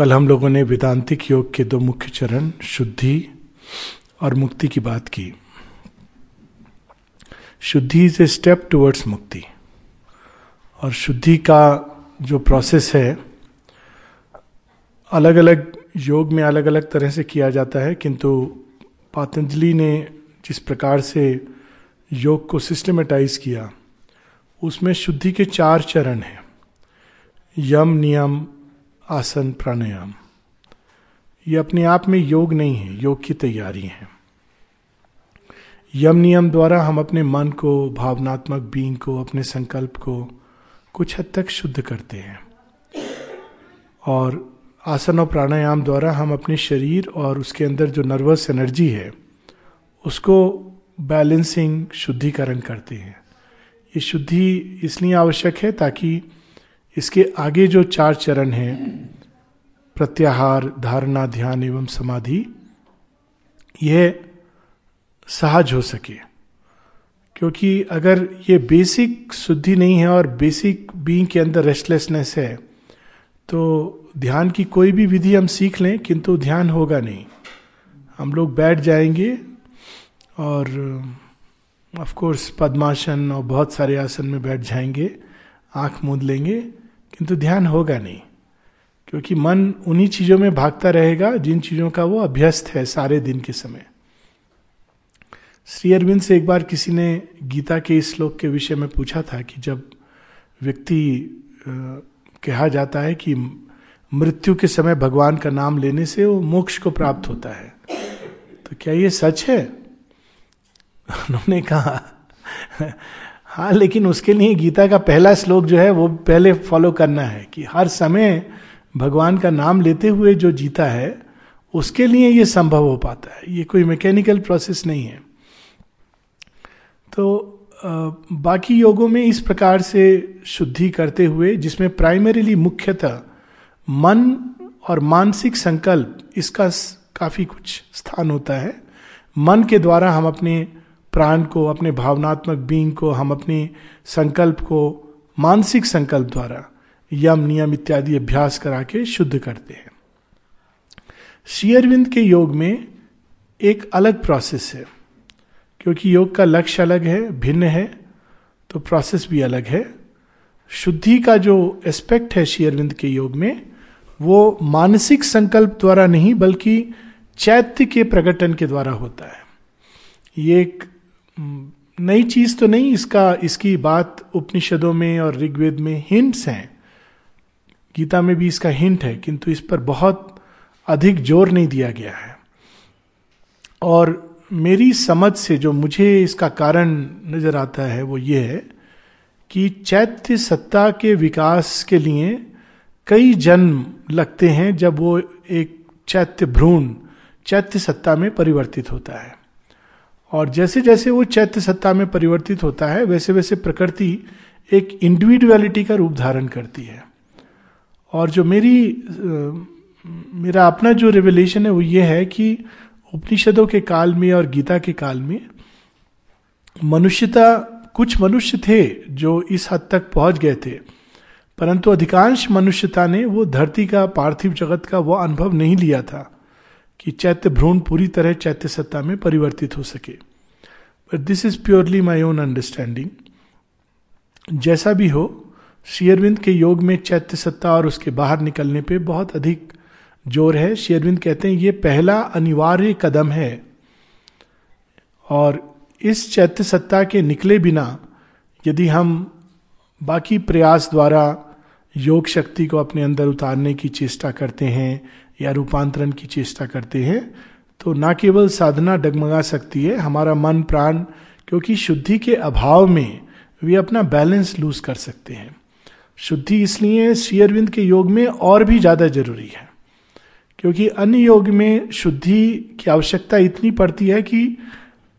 कल हम लोगों ने वेदांतिक योग के दो मुख्य चरण, शुद्धि और मुक्ति की बात की। शुद्धि इज़ ए स्टेप टुवर्ड्स मुक्ति। और शुद्धि का जो प्रोसेस है अलग अलग योग में अलग अलग तरह से किया जाता है, किंतु पातंजलि ने जिस प्रकार से योग को सिस्टमेटाइज किया, उसमें शुद्धि के चार चरण हैं। यम, नियम आसन प्राणायाम। ये अपने आप में योग नहीं है, योग की तैयारी है। यम नियम द्वारा हम अपने मन को, भावनात्मक बींग को, अपने संकल्प को कुछ हद तक शुद्ध करते हैं। और आसन और प्राणायाम द्वारा हम अपने शरीर और उसके अंदर जो नर्वस एनर्जी है, उसको बैलेंसिंग, शुद्धिकरण करते हैं। ये शुद्धि इसलिए आवश्यक है ताकि इसके आगे जो चार चरण हैं, प्रत्याहार, धारणा, ध्यान एवं समाधि, यह सहज हो सके। क्योंकि अगर ये बेसिक शुद्धि नहीं है और बेसिक बीइंग के अंदर रेस्टलेसनेस है तो ध्यान की कोई भी विधि हम सीख लें, किंतु ध्यान होगा नहीं। हम लोग बैठ जाएँगे और ऑफ़ कोर्स पद्मासन और बहुत सारे आसन में बैठ जाएँगे, आँख मूंद लेंगे किंतु ध्यान होगा नहीं, क्योंकि मन उन्हीं चीज़ों में भागता रहेगा जिन चीज़ों का वो अभ्यस्त है सारे दिन के समय। श्री अरविंद से एक बार किसी ने गीता के इस श्लोक के विषय में पूछा था कि जब व्यक्ति कहा जाता है कि मृत्यु के समय भगवान का नाम लेने से वो मोक्ष को प्राप्त होता है तो क्या ये सच है? उन्होंने कहा हाँ लेकिन उसके लिए गीता का पहला श्लोक जो है, वो पहले फॉलो करना है कि हर समय भगवान का नाम लेते हुए जो जीता है, उसके लिए ये संभव हो पाता है। ये कोई मैकेनिकल प्रोसेस नहीं है। तो बाकी योगों में इस प्रकार से शुद्धि करते हुए, जिसमें प्राइमरीली मुख्यतः मन और मानसिक संकल्प, इसका काफ़ी कुछ स्थान होता है। मन के द्वारा हम अपने प्राण को, अपने भावनात्मक बींग को, हम अपने संकल्प को, मानसिक संकल्प द्वारा यम, नियम इत्यादि अभ्यास करा के शुद्ध करते हैं। शेयरविंद के योग में एक अलग प्रोसेस है, क्योंकि योग का लक्ष्य अलग है, भिन्न है तो प्रोसेस भी अलग है। शुद्धि का जो एस्पेक्ट है शेयरविंद के योग में, वो मानसिक संकल्प द्वारा नहीं, बल्कि चैत्य के प्रकटन के द्वारा होता है। ये एक नई चीज़ तो नहीं, इसका, इसकी बात उपनिषदों में और ऋग्वेद में हिंट्स हैं। गीता में भी इसका हिंट है, किंतु इस पर बहुत अधिक ज़ोर नहीं दिया गया है। और मेरी समझ से जो मुझे इसका कारण नज़र आता है, वो ये है कि चैत्य सत्ता के विकास के लिए कई जन्म लगते हैं जब वो एक चैत्य भ्रूण, चैत्य सत्ता में परिवर्तित होता है। और जैसे जैसे वो चैत्य सत्ता में परिवर्तित होता है, वैसे वैसे प्रकृति एक इंडिविजुअलिटी का रूप धारण करती है। और जो मेरी मेरा अपना जो रिवलेशन है वो ये है कि उपनिषदों के काल में और गीता के काल में मनुष्यता, कुछ मनुष्य थे जो इस हद तक पहुँच गए थे, परंतु अधिकांश मनुष्यता ने वो धरती का, पार्थिव जगत का वो अनुभव नहीं लिया था। कि चैत्य भ्रूण पूरी तरह चैत्य सत्ता में परिवर्तित हो सके। But this is purely my own understanding जैसा भी हो शेयरविंद के योग में चैत्य सत्ता और उसके बाहर निकलने पे बहुत अधिक ज़ोर है। शेयरविंद कहते हैं, ये पहला अनिवार्य कदम है। और इस चैत्य सत्ता के निकले बिना, यदि हम बाकी प्रयास द्वारा योग शक्ति को अपने अंदर उतारने की चेष्टा करते हैं या रूपांतरण की चेष्टा करते हैं तो ना केवल साधना डगमगा सकती है, हमारा मन, प्राण, क्योंकि शुद्धि के अभाव में वे अपना बैलेंस लूज कर सकते हैं। शुद्धि इसलिए शेयरविंद के योग में और भी ज़्यादा ज़रूरी है, क्योंकि अन्य योग में शुद्धि की आवश्यकता इतनी पड़ती है कि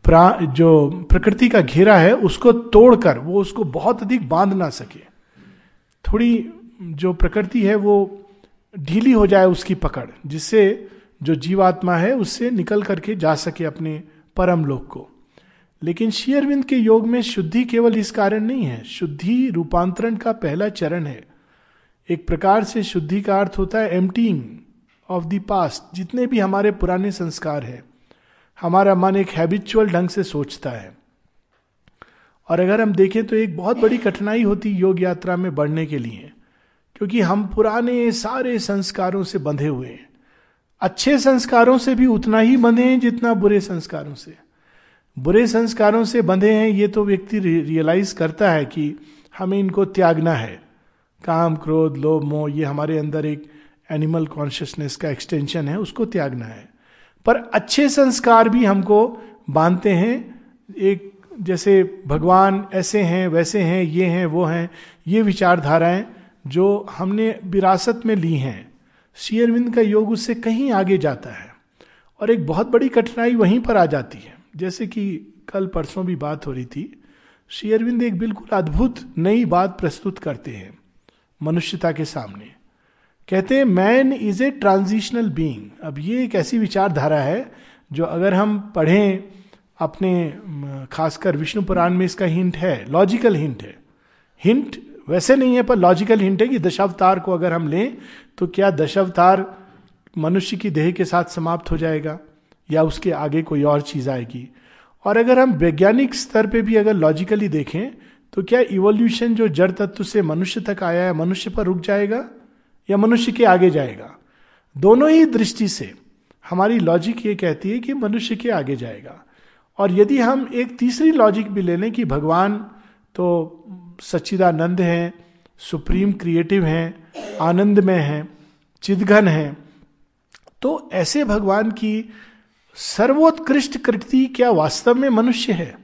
प्रा, जो प्रकृति का घेरा है, उसको तोड़कर, वो उसको बहुत अधिक बाँध ना सके। थोड़ी जो प्रकृति है, वो ढीली हो जाए उसकी पकड़, जिससे जो जीवात्मा है उससे निकल करके जा सके अपने परम लोक को। लेकिन शेयरविंद के योग में शुद्धि केवल इस कारण नहीं है, शुद्धि रूपांतरण का पहला चरण है। एक प्रकार से शुद्धि का अर्थ होता है एम्टीइंग ऑफ़ द पास्ट जितने भी हमारे पुराने संस्कार है। हमारा मन एक हैबिचुअल ढंग से सोचता है। और अगर हम देखें तो एक बहुत बड़ी कठिनाई होती योग यात्रा में बढ़ने के लिए। क्योंकि हम पुराने सारे संस्कारों से बंधे हुए हैं। अच्छे संस्कारों से भी उतना ही बंधे हैं जितना बुरे संस्कारों से। बुरे संस्कारों से बंधे हैं, ये तो व्यक्ति रियलाइज़ करता है कि हमें इनको त्यागना है। काम, क्रोध, लोभ, मोह, ये हमारे अंदर एक एनिमल कॉन्शियसनेस का एक्सटेंशन है, उसको त्यागना है। पर अच्छे संस्कार भी हमको बांधते हैं, एक जैसे भगवान ऐसे हैं, वैसे हैं, ये हैं, वो हैं, ये विचारधाराएँ जो हमने विरासत में ली हैं, शेयरविंद का योग उससे कहीं आगे जाता है और एक बहुत बड़ी कठिनाई वहीं पर आ जाती है। जैसे कि कल परसों भी बात हो रही थी, शेयरविंद एक बिल्कुल अद्भुत नई बात प्रस्तुत करते हैं मनुष्यता के सामने। कहते हैं man is a transitional being अब ये एक ऐसी विचारधारा है जो अगर हम पढ़ें अपने खासकर विष्णु पुराण में इसका हिंट है लॉजिकल हिंट है। हिंट वैसे नहीं है, पर लॉजिकल हिंट है कि दशावतार को अगर हम लें तो क्या दशावतार मनुष्य की देह के साथ समाप्त हो जाएगा, या उसके आगे कोई और चीज़ आएगी? और अगर हम वैज्ञानिक स्तर पे भी अगर लॉजिकली देखें तो क्या इवोल्यूशन जो जड़ तत्व से मनुष्य तक आया है, मनुष्य पर रुक जाएगा, या मनुष्य के आगे जाएगा? दोनों ही दृष्टि से हमारी लॉजिक ये कहती है कि मनुष्य के आगे जाएगा। और यदि हम एक तीसरी लॉजिक भी ले लें कि भगवान तो सच्चिदानंद हैं, सुप्रीम क्रिएटिव हैं आनंद में हैं, चिदघन हैं। तो ऐसे भगवान की सर्वोत्कृष्ट कृति क्या वास्तव में मनुष्य है?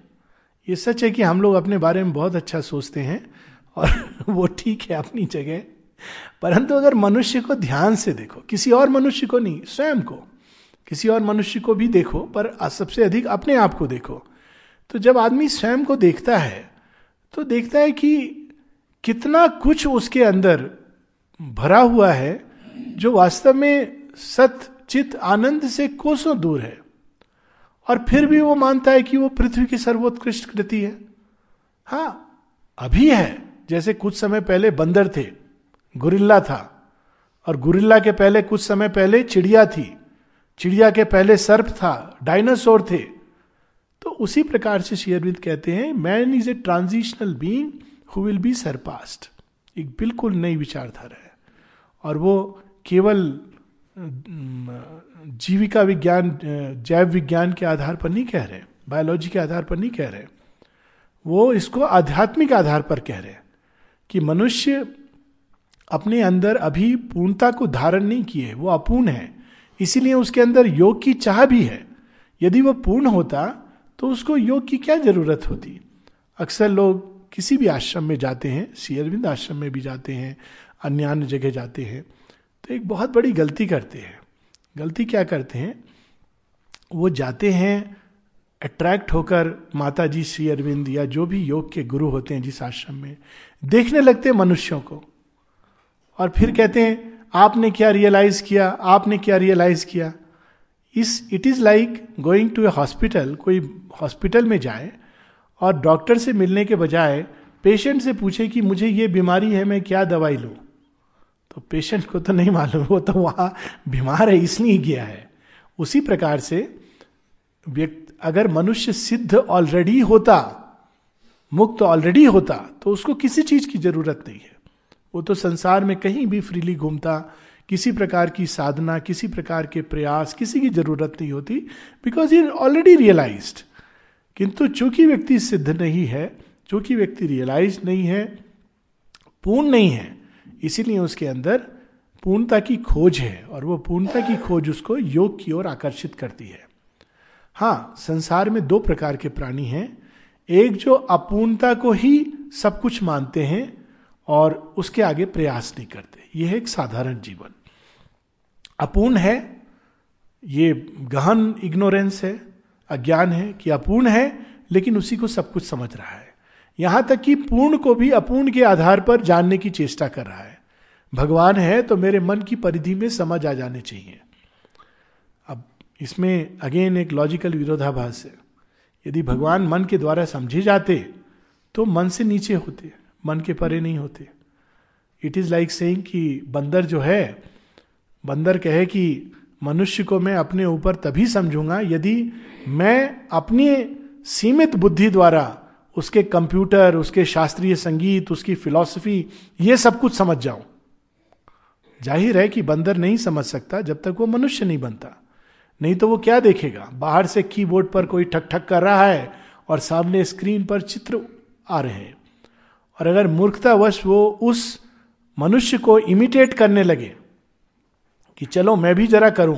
ये सच है कि हम लोग अपने बारे में बहुत अच्छा सोचते हैं और वो ठीक है अपनी जगह। परंतु अगर मनुष्य को ध्यान से देखो, किसी और मनुष्य को नहीं, स्वयं को, किसी और मनुष्य को भी देखो, पर सबसे अधिक अपने आप को देखो। तो जब आदमी स्वयं को देखता है तो देखता है कि कितना कुछ उसके अंदर भरा हुआ है, जो वास्तव में सत, चित, आनंद से कोसों दूर है। और फिर भी वो मानता है कि वो पृथ्वी की सर्वोत्कृष्ट कृति है। हाँ अभी है। जैसे कुछ समय पहले बंदर थे, गुरिल्ला था, और गुरिल्ला के पहले कुछ समय पहले चिड़िया थी। चिड़िया के पहले सर्प था, डायनासोर थे। तो उसी प्रकार से शेयरविद कहते हैं man is a transitional being who will be surpassed एक बिल्कुल नई विचारधारा है। और वो केवल जीविका विज्ञान जैव विज्ञान के आधार पर नहीं कह रहे, बायोलॉजी के आधार पर नहीं कह रहे। वो इसको आध्यात्मिक आधार पर कह रहे कि मनुष्य अपने अंदर अभी पूर्णता को धारण नहीं किए, वो अपूर्ण है। इसीलिए उसके अंदर योग की चाह भी है। यदि वो पूर्ण होता तो उसको योग की क्या ज़रूरत होती? अक्सर लोग किसी भी आश्रम में जाते हैं शेयरविंद आश्रम में भी जाते हैं अन्य अन्य जगह जाते हैं तो एक बहुत बड़ी गलती करते हैं। गलती क्या करते हैं? वो जाते हैं अट्रैक्ट होकर माता जी श्री अरविंद या जो भी योग के गुरु होते हैं जिस आश्रम में, देखने लगते हैं मनुष्यों को। और फिर कहते हैं, आपने क्या रियलाइज़ किया? आपने क्या रियलाइज़ किया? इस it is like going to a hospital कोई हॉस्पिटल में जाए और डॉक्टर से मिलने के बजाय पेशेंट से पूछे कि मुझे ये बीमारी है, मैं क्या दवाई लूँ? तो पेशेंट को तो नहीं मालूम, वो तो वहाँ बीमार है, इसलिए गया है। उसी प्रकार से व्यक्ति, अगर मनुष्य सिद्ध ऑलरेडी होता, मुक्त ऑलरेडी होता तो उसको किसी चीज़ की ज़रूरत नहीं है। वो तो संसार में कहीं भी फ्रीली घूमता किसी प्रकार की साधना, किसी प्रकार के प्रयास, किसी की ज़रूरत नहीं होती बिकॉज़ ये ऑलरेडी रियलाइज्ड किंतु चूँकि व्यक्ति सिद्ध नहीं है, चूँकि व्यक्ति रियलाइज़ नहीं है, पूर्ण नहीं है, इसीलिए उसके अंदर पूर्णता की खोज है और वो पूर्णता की खोज उसको योग की ओर आकर्षित करती है। हाँ संसार में दो प्रकार के प्राणी हैं। एक जो अपूर्णता को ही सब कुछ मानते हैं और उसके आगे प्रयास नहीं करते। यह एक साधारण जीवन। अपूर्ण है, ये गहन इग्नोरेंस है, अज्ञान है कि अपूर्ण है, लेकिन उसी को सब कुछ समझ रहा है। यहाँ तक कि पूर्ण को भी अपूर्ण के आधार पर जानने की चेष्टा कर रहा है। भगवान है तो मेरे मन की परिधि में समझ आ जाने चाहिए। अब इसमें अगेन एक लॉजिकल विरोधाभास है। यदि भगवान मन के द्वारा समझे जाते तो मन से नीचे होते, मन के परे नहीं होते। इट इज़ लाइक सेइंग कि बंदर जो है, बंदर कहे कि मनुष्य को मैं अपने ऊपर तभी समझूँगा यदि मैं अपनी सीमित बुद्धि द्वारा उसके कंप्यूटर, उसके शास्त्रीय संगीत, उसकी फिलॉसफी ये सब कुछ समझ जाऊँ। ज़ाहिर है कि बंदर नहीं समझ सकता जब तक वो मनुष्य नहीं बनता। नहीं तो वो क्या देखेगा? बाहर से कीबोर्ड पर कोई ठक ठक कर रहा है और सामने स्क्रीन पर चित्र आ रहे हैं। और अगर मूर्खतावश वो उस मनुष्य को इमिटेट करने लगे कि चलो मैं भी जरा करूँ,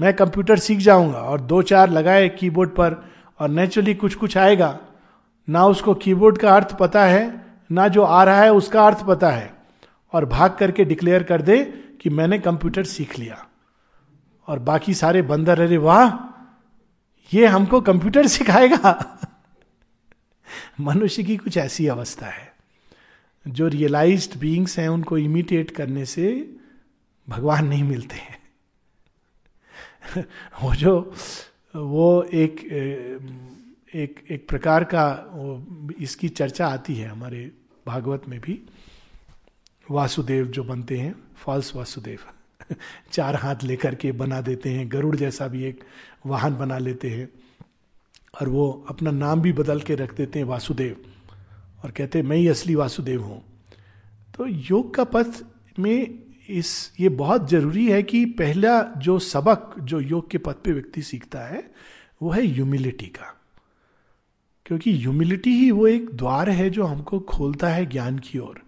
मैं कंप्यूटर सीख जाऊँगा और दो चार लगाए कीबोर्ड पर और नेचुरली कुछ कुछ आएगा। ना उसको कीबोर्ड का अर्थ पता है, ना जो आ रहा है उसका अर्थ पता है। और भाग करके डिक्लेयर कर दे कि मैंने कंप्यूटर सीख लिया। और बाकी सारे बंदर अरे वाह, ये हमको कंप्यूटर सिखाएगा? मनुष्य की कुछ ऐसी अवस्था है। जो रियलाइज्ड बीइंग्स हैं, उनको इमिटेट करने से भगवान नहीं मिलते हैं। वो जो, वो एक एक एक प्रकार का इसकी चर्चा आती है हमारे भागवत में भी। वासुदेव जो बनते हैं फॉल्स वासुदेव, चार हाथ लेकर के बना देते हैं, गरुड़ जैसा भी एक वाहन बना लेते हैं। और वो अपना नाम भी बदल के रख देते हैं वासुदेव। और कहते मैं ही असली वासुदेव हूँ। तो योग का पथ में इस, ये बहुत ज़रूरी है कि पहला जो सबक, जो योग के पथ पे व्यक्ति सीखता है, वो है ह्यूमिलिटी का। क्योंकि ह्यूमिलिटी ही वो एक द्वार है जो हमको खोलता है ज्ञान की ओर।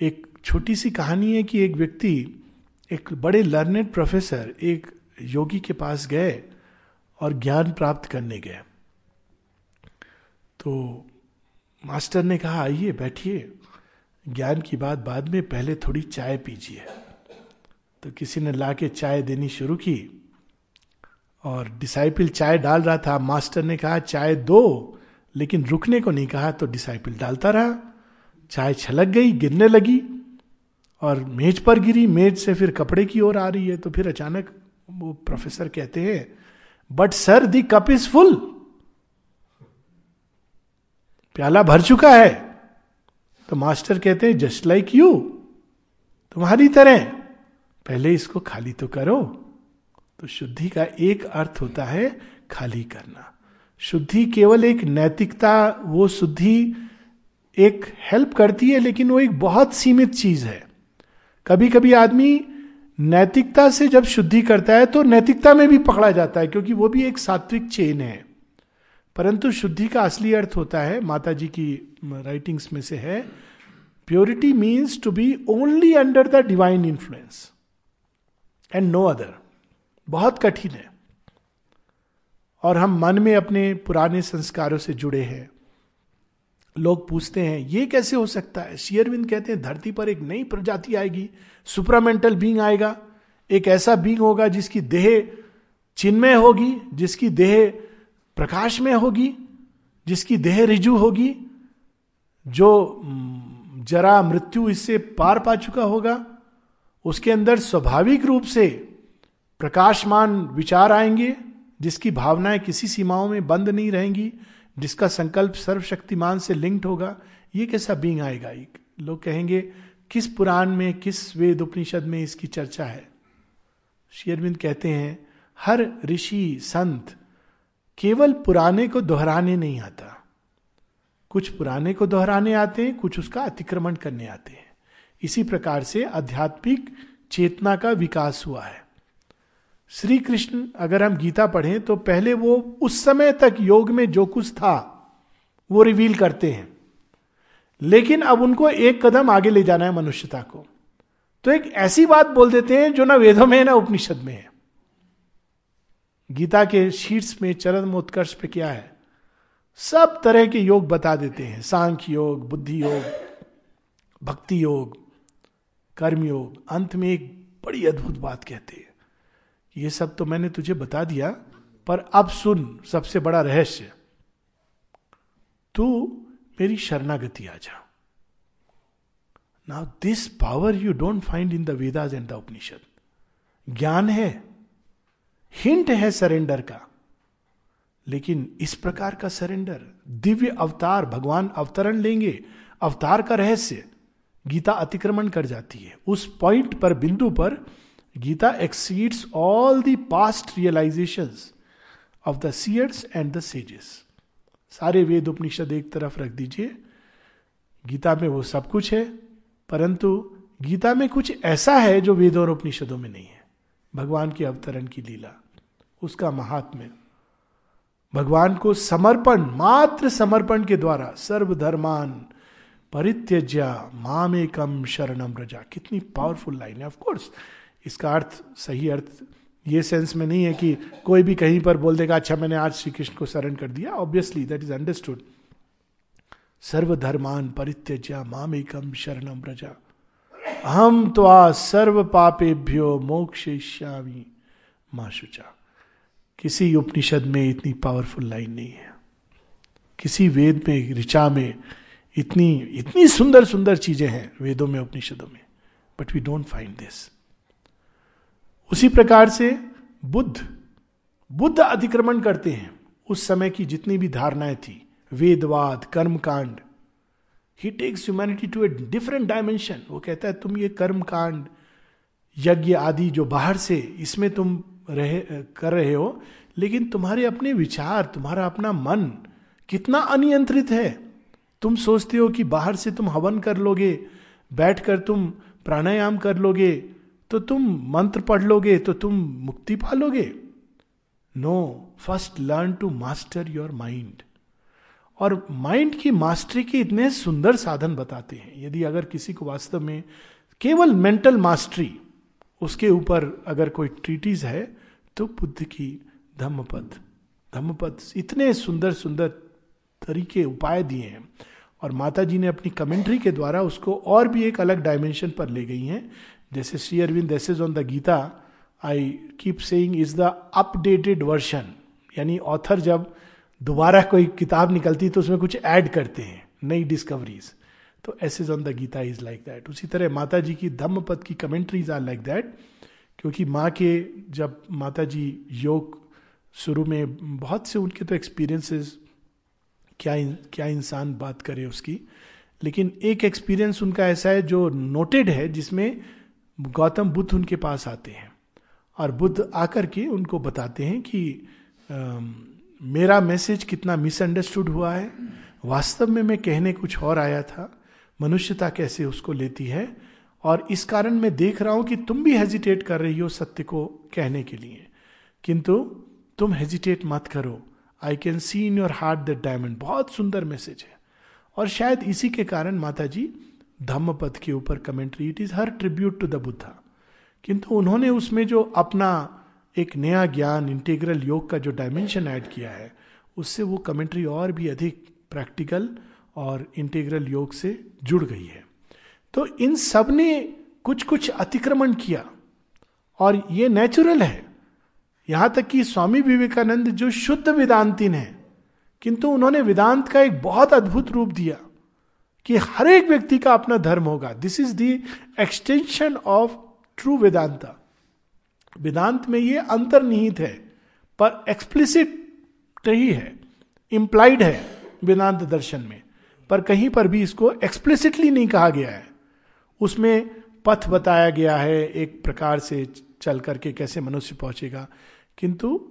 एक छोटी सी कहानी है कि एक व्यक्ति, एक बड़े लर्नेड प्रोफेसर एक योगी के पास गए और ज्ञान प्राप्त करने गए। तो मास्टर ने कहा, आइए, बैठिए। ज्ञान की बात बाद में, पहले थोड़ी चाय पीजिए। तो किसी ने ला के चाय देनी शुरू की और डिसाइपल चाय डाल रहा था। मास्टर ने कहा, चाय दो। लेकिन रुकने को नहीं कहा तो डिसाइपल डालता रहा। चाय छलक गई, गिरने लगी और मेज पर गिरी। मेज से फिर कपड़े की ओर आ रही है तो फिर अचानक वो प्रोफेसर कहते हैं but sir the cup is full प्याला भर चुका है। तो मास्टर कहते हैं जस्ट लाइक यू तुम्हारी तरह। पहले इसको खाली तो करो। तो शुद्धि का एक अर्थ होता है खाली करना। शुद्धि केवल एक नैतिकता, वो शुद्धि एक हेल्प करती है, लेकिन वो एक बहुत सीमित चीज़ है। कभी कभी आदमी नैतिकता से जब शुद्धि करता है तो नैतिकता में भी पकड़ा जाता है, क्योंकि वो भी एक सात्विक चेन है। परंतु शुद्धि का असली अर्थ होता है माता जी की राइटिंग्स में से है purity means to be only under the divine influence and no other बहुत कठिन है। और हम मन में अपने पुराने संस्कारों से जुड़े हैं। लोग पूछते हैं, ये कैसे हो सकता है? शेयरविंद कहते हैं, धरती पर एक नई प्रजाति आएगी सुपरामेंटल बींग आएगा। एक ऐसा बींग होगा जिसकी देह चिन्मय होगी, जिसकी देह प्रकाश में होगी, जिसकी देह रिजु होगी, जो जरा मृत्यु इससे पार पा चुका होगा, उसके अंदर स्वाभाविक रूप से प्रकाशमान विचार आएँगे, जिसकी भावनाएँ किसी सीमाओं में बंद नहीं रहेंगी, जिसका संकल्प सर्वशक्तिमान से लिंक्ड होगा, ये कैसा बींग आएगा? एक, लोग कहेंगे, किस पुराण में, किस वेद उपनिषद में इसकी चर्चा है? शेयरविंद कहते हैं, हर ऋषि संत केवल पुराने को दोहराने नहीं आता। कुछ पुराने को दोहराने आते हैं, कुछ उसका अतिक्रमण करने आते हैं। इसी प्रकार से आध्यात्मिक चेतना का विकास हुआ है। श्री कृष्ण अगर हम गीता पढ़ें तो पहले वो उस समय तक योग में जो कुछ था, वो रिवील करते हैं। लेकिन अब उनको एक कदम आगे ले जाना है मनुष्यता को। तो एक ऐसी बात बोल देते हैं, जो ना वेदों में है, ना उपनिषद में है। गीता के शीर्ष में चरण उत्कर्ष पे क्या है? सब तरह के योग बता देते हैं। सांख्य योग, बुद्धि योग, भक्ति योग, कर्म योग। अंत में एक बड़ी अद्भुत बात कहते हैं। ये सब तो मैंने तुझे बता दिया, पर अब सुन सबसे बड़ा रहस्य। तू मेरी शरणागति आ जा। Now this power you don't find in the Vedas and the Upanishad ज्ञान है हिंट है सरेंडर का। लेकिन इस प्रकार का सरेंडर दिव्य अवतार, भगवान अवतरण लेंगे, अवतार का रहस्य, गीता अतिक्रमण कर जाती है। उस पॉइंट पर, बिंदु पर, Gita exceeds all the past realisation of the seers and the sages सारे वेद उपनिषद एक तरफ़ रख दीजिए। गीता में वो सब कुछ है, परंतु गीता में कुछ ऐसा है जो वेदों और उपनिषदों में नहीं है। भगवान के अवतरण की लीला। उसका महात्म्य। भगवान को समर्पण, मात्र समर्पण के द्वारा सर्वधर्मान परित्यज्या माम शरणम रजा। कितनी पावरफुल लाइन है। ऑफकोर्स इसका अर्थ, सही अर्थ ये सेंस में नहीं है कि कोई भी कहीं पर बोल देगा अच्छा मैंने आज श्री कृष्ण को शरण कर दिया। ऑब्वियसली दैट इज़ अंडरस्टूड सर्वधर्मान परित्यज्या माम एकम शरणम रजा। हम तो आ सर्व पापेभ्यो मोक्ष माँ शुचा। किसी उपनिषद में इतनी पावरफुल लाइन नहीं है। किसी वेद में, ऋचा में इतनी इतनी सुंदर सुंदर चीज़ें हैं वेदों में, उपनिषदों में। But we don't find this उसी प्रकार से बुद्ध बुद्ध अतिक्रमण करते हैं। उस समय की जितनी भी धारणाएँ थी, वेदवाद, कर्मकांड ही takes humanity to a different dimension वो कहता है, तुम ये कर्म कांड यज्ञ आदि जो बाहर से, इसमें तुम रहे, कर रहे हो, लेकिन तुम्हारे अपने विचार, तुम्हारा अपना मन कितना अनियंत्रित है। तुम सोचते हो कि बाहर से तुम हवन कर लोगे बैठ कर तुम प्राणायाम कर लोगे तो तुम मंत्र पढ़ लोगे तो तुम मुक्ति पालोगे। No first learn to master your mind और माइंड की मास्टरी के इतने सुंदर साधन बताते हैं। यदि अगर किसी को वास्तव में केवल मेंटल मास्टरी उसके ऊपर अगर कोई ट्रीटीज है तो बुद्ध की धम्मपद। धम्मपद इतने सुंदर सुंदर तरीके, उपाय दिए हैं। और माता जी ने अपनी कमेंट्री के द्वारा उसको और भी एक अलग डायमेंशन पर ले गई हैं। जैसे Shri Aurobindo essays on the Gita I keep saying is the updated version यानी ऑथर जब दोबारा कोई किताब निकलती है तो उसमें कुछ ऐड करते हैं, नई डिस्कवरीज तो essays on the Gita is like that उसी तरह माता जी की धम्म पद की कमेंट्रीज आर लाइक दैट क्योंकि माँ के जब माता जी योग शुरू में बहुत से उनके तो एक्सपीरियंसेस क्या क्या इंसान बात करे उसकी। लेकिन एक एक्सपीरियंस उनका ऐसा है जो नोटेड है जिसमें गौतम बुद्ध उनके पास आते हैं। और बुद्ध आकर के उनको बताते हैं कि आ, मेरा मैसेज कितना मिसअंडरस्टूड हुआ है। वास्तव में मैं कहने कुछ और आया था। मनुष्यता कैसे उसको लेती है? और इस कारण मैं देख रहा हूँ कि तुम भी हेजिटेट कर रही हो सत्य को कहने के लिए। किंतु तुम हेजिटेट मत करो। I can see in your heart the diamond बहुत सुंदर मैसेज है। और शायद इसी के कारण माता जी धम्म पद के ऊपर commentary it is her tribute to the Buddha किंतु उन्होंने उसमें जो अपना एक नया ज्ञान इंटीग्रल योग का जो डायमेंशन ऐड किया है, उससे वो कमेंट्री और भी अधिक प्रैक्टिकल और इंटीग्रल योग से जुड़ गई है। तो इन सबने कुछ कुछ अतिक्रमण किया और ये नेचुरल है। यहाँ तक कि स्वामी विवेकानंद जो शुद्ध वेदांतिन है, किंतु उन्होंने वेदांत का एक बहुत अद्भुत रूप दिया कि हर एक व्यक्ति का अपना धर्म होगा। This is the extension of true Vedanta Vedanta में ये अंतर्निहित है, पर एक्सप्लिसिट नहीं है इंप्लाइड है वेदांत दर्शन में। पर कहीं पर भी इसको एक्सप्लिसिटली नहीं कहा गया है। उसमें पथ बताया गया है एक प्रकार से चल करके कैसे मनुष्य पहुंचेगा। किंतु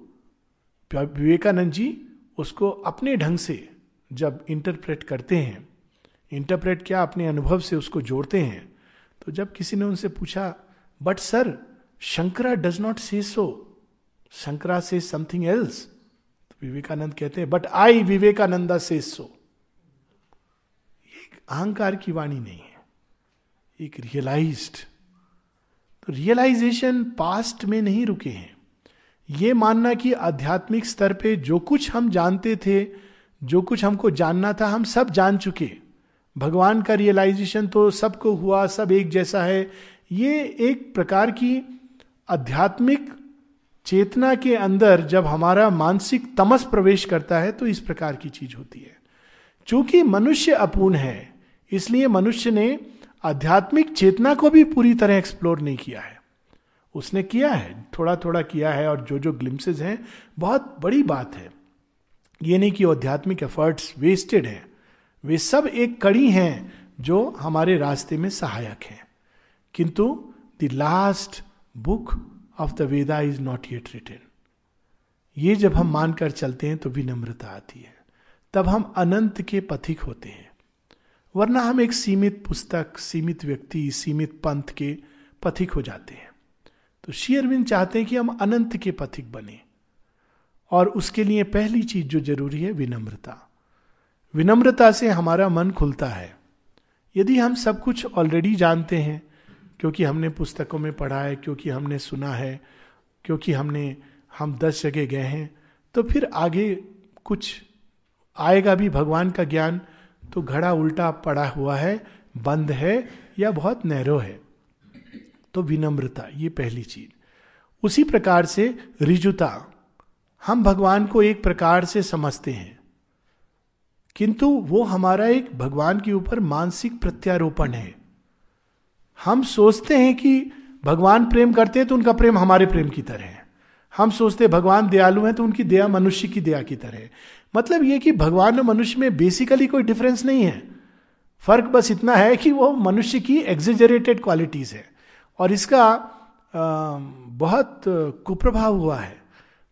विवेकानंद जी उसको अपने ढंग से जब इंटरप्रेट करते हैं इंटरप्रेट क्या अपने अनुभव से उसको जोड़ते हैं तो जब किसी ने उनसे पूछा but sir Shankara does not say so Shankara से समथिंग एल्स विवेकानंद कहते हैं बट आई विवेकानंदा से सो एक अहंकार की वाणी नहीं है। एक रियलाइज्ड तो रियलाइजेशन पास्ट में नहीं रुके हैं। ये मानना कि आध्यात्मिक स्तर पे जो कुछ हम जानते थे, जो कुछ हमको जानना था, हम सब जान चुके। भगवान का रियलाइजेशन तो सबको हुआ, सब एक जैसा है। ये एक प्रकार की आध्यात्मिक चेतना के अंदर जब हमारा मानसिक तमस प्रवेश करता है तो इस प्रकार की चीज़ होती है। चूँकि मनुष्य अपूर्ण है इसलिए मनुष्य ने आध्यात्मिक चेतना को भी पूरी तरह एक्सप्लोर नहीं किया है। उसने किया है थोड़ा थोड़ा किया है और जो जो ग्लिम्सेज हैं, बहुत बड़ी बात है। ये नहीं कि आध्यात्मिक एफर्ट्स वेस्टेड हैं। वे सब एक कड़ी हैं जो हमारे रास्ते में सहायक हैं। किंतु the last book of the Veda is not yet written ये जब हम मानकर चलते हैं तो विनम्रता आती है। तब हम अनंत के पथिक होते हैं। वरना हम एक सीमित पुस्तक, सीमित व्यक्ति, सीमित पंथ के पथिक हो जाते हैं। तो श्री चाहते हैं कि हम अनंत के पथिक बने। और उसके लिए पहली चीज़ जो ज़रूरी है, विनम्रता। विनम्रता से हमारा मन खुलता है। यदि हम सब कुछ ऑलरेडी जानते हैं, क्योंकि हमने पुस्तकों में पढ़ा है, क्योंकि हमने सुना है, क्योंकि हमने, हम दस जगह गए हैं तो फिर आगे कुछ आएगा भी भगवान का ज्ञान तो घड़ा उल्टा पड़ा हुआ है, बंद है या बहुत नैरो है। तो विनम्रता, ये पहली चीज़। उसी प्रकार से रिजुता। हम भगवान को एक प्रकार से समझते हैं। किंतु वो हमारा एक भगवान के ऊपर मानसिक प्रत्यारोपण है। हम सोचते हैं कि भगवान प्रेम करते हैं तो उनका प्रेम हमारे प्रेम की तरह है। हम सोचते हैं भगवान दयालु हैं तो उनकी दया मनुष्य की दया की तरह है। मतलब ये कि भगवान और मनुष्य में बेसिकली कोई डिफरेंस नहीं है। फ़र्क बस इतना है कि वो मनुष्य की एग्जेजरेटेड क्वालिटीज है। और इसका बहुत कुप्रभाव हुआ है।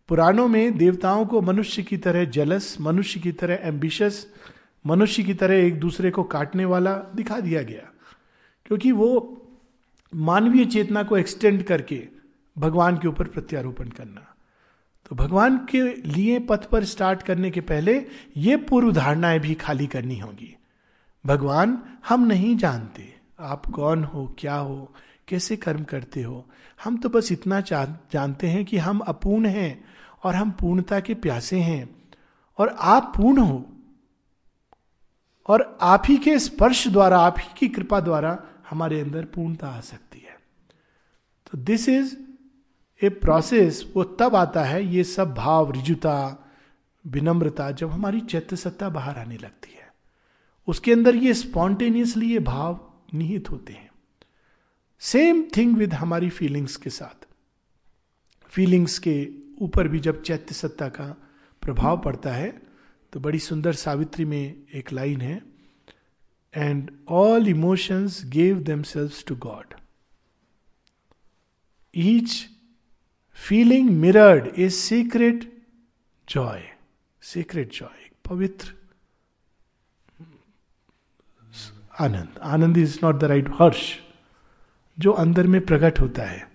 पुराणों में देवताओं को मनुष्य की तरह जलस मनुष्य की तरह एम्बिशस मनुष्य की तरह एक दूसरे को काटने वाला दिखा दिया गया। क्योंकि वो मानवीय चेतना को एक्सटेंड करके भगवान के ऊपर प्रत्यारोपण करना। तो भगवान के लिए पथ पर स्टार्ट करने के पहले ये पूर्व धारणाएँ भी खाली करनी होगी। भगवान, हम नहीं जानते। आप कौन हो, क्या हो, कैसे कर्म करते हो? हम तो बस इतना जानते हैं कि हम अपूर्ण हैं और हम पूर्णता के प्यासे हैं। और आप पूर्ण हो। और आप ही के स्पर्श द्वारा, आप ही की कृपा द्वारा हमारे अंदर पूर्णता आ सकती है। तो दिस इज़ ए प्रोसेस वो तब आता है, ये सब भाव रिजुता विनम्रता, जब हमारी चैत्य सत्ता बाहर आने लगती है। उसके अंदर ये स्पॉन्टेनियसली ये भाव निहित होते हैं। सेम थिंग विद हमारी फीलिंग्स के साथ। फीलिंग्स के ऊपर भी जब चैत्य सत्ता का प्रभाव पड़ता है तो बड़ी सुंदर सावित्री में एक लाइन है and all emotions gave themselves to God each feeling mirrored a secret joy secret joy पवित्र आनंद. Ananda is not the right harsh जो अंदर में प्रकट होता है।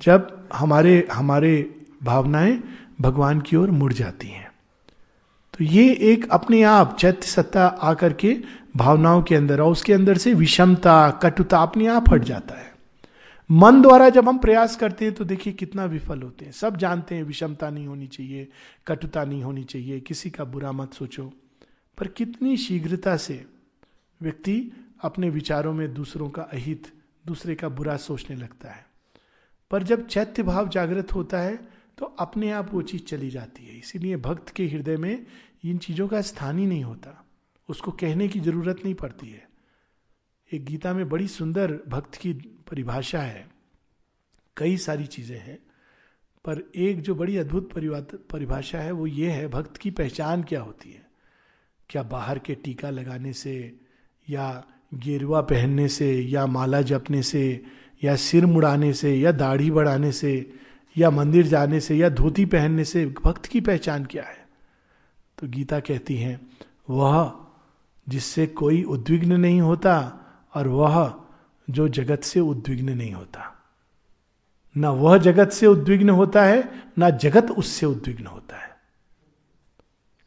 जब हमारे हमारे भावनाएँ भगवान की ओर मुड़ जाती हैं। तो ये एक अपने आप चैत्य सत्ता आकर के भावनाओं के अंदर और उसके अंदर से विषमता, कटुता अपने आप हट जाता है। मन द्वारा जब हम प्रयास करते हैं तो देखिए कितना विफल होते हैं। सब जानते हैं, विषमता नहीं होनी चाहिए, कटुता नहीं होनी चाहिए, किसी का बुरा मत सोचो। पर कितनी शीघ्रता से व्यक्ति अपने विचारों में दूसरों का अहित, दूसरे का बुरा सोचने लगता है। पर जब चैत्य भाव जागृत होता है तो अपने आप वो चीज़ चली जाती है। इसीलिए भक्त के हृदय में इन चीज़ों का स्थान ही नहीं होता। उसको कहने की ज़रूरत नहीं पड़ती है। एक गीता में बड़ी सुंदर भक्त की परिभाषा है। कई सारी चीज़ें हैं, पर एक जो बड़ी अद्भुत परिभाषा है वो ये है, भक्त की पहचान क्या होती है? क्या बाहर के टीका लगाने से, या गेरुआ पहनने से, या माला जपने से, या सिर मुड़ाने से, या दाढ़ी बढ़ाने से, या मंदिर जाने से, या धोती पहनने से भक्त की पहचान क्या है? तो गीता कहती है, वह जिससे कोई उद्विग्न नहीं होता और वह जो जगत से उद्विग्न नहीं होता। ना वह जगत से उद्विग्न होता है, ना जगत उससे उद्विग्न होता है।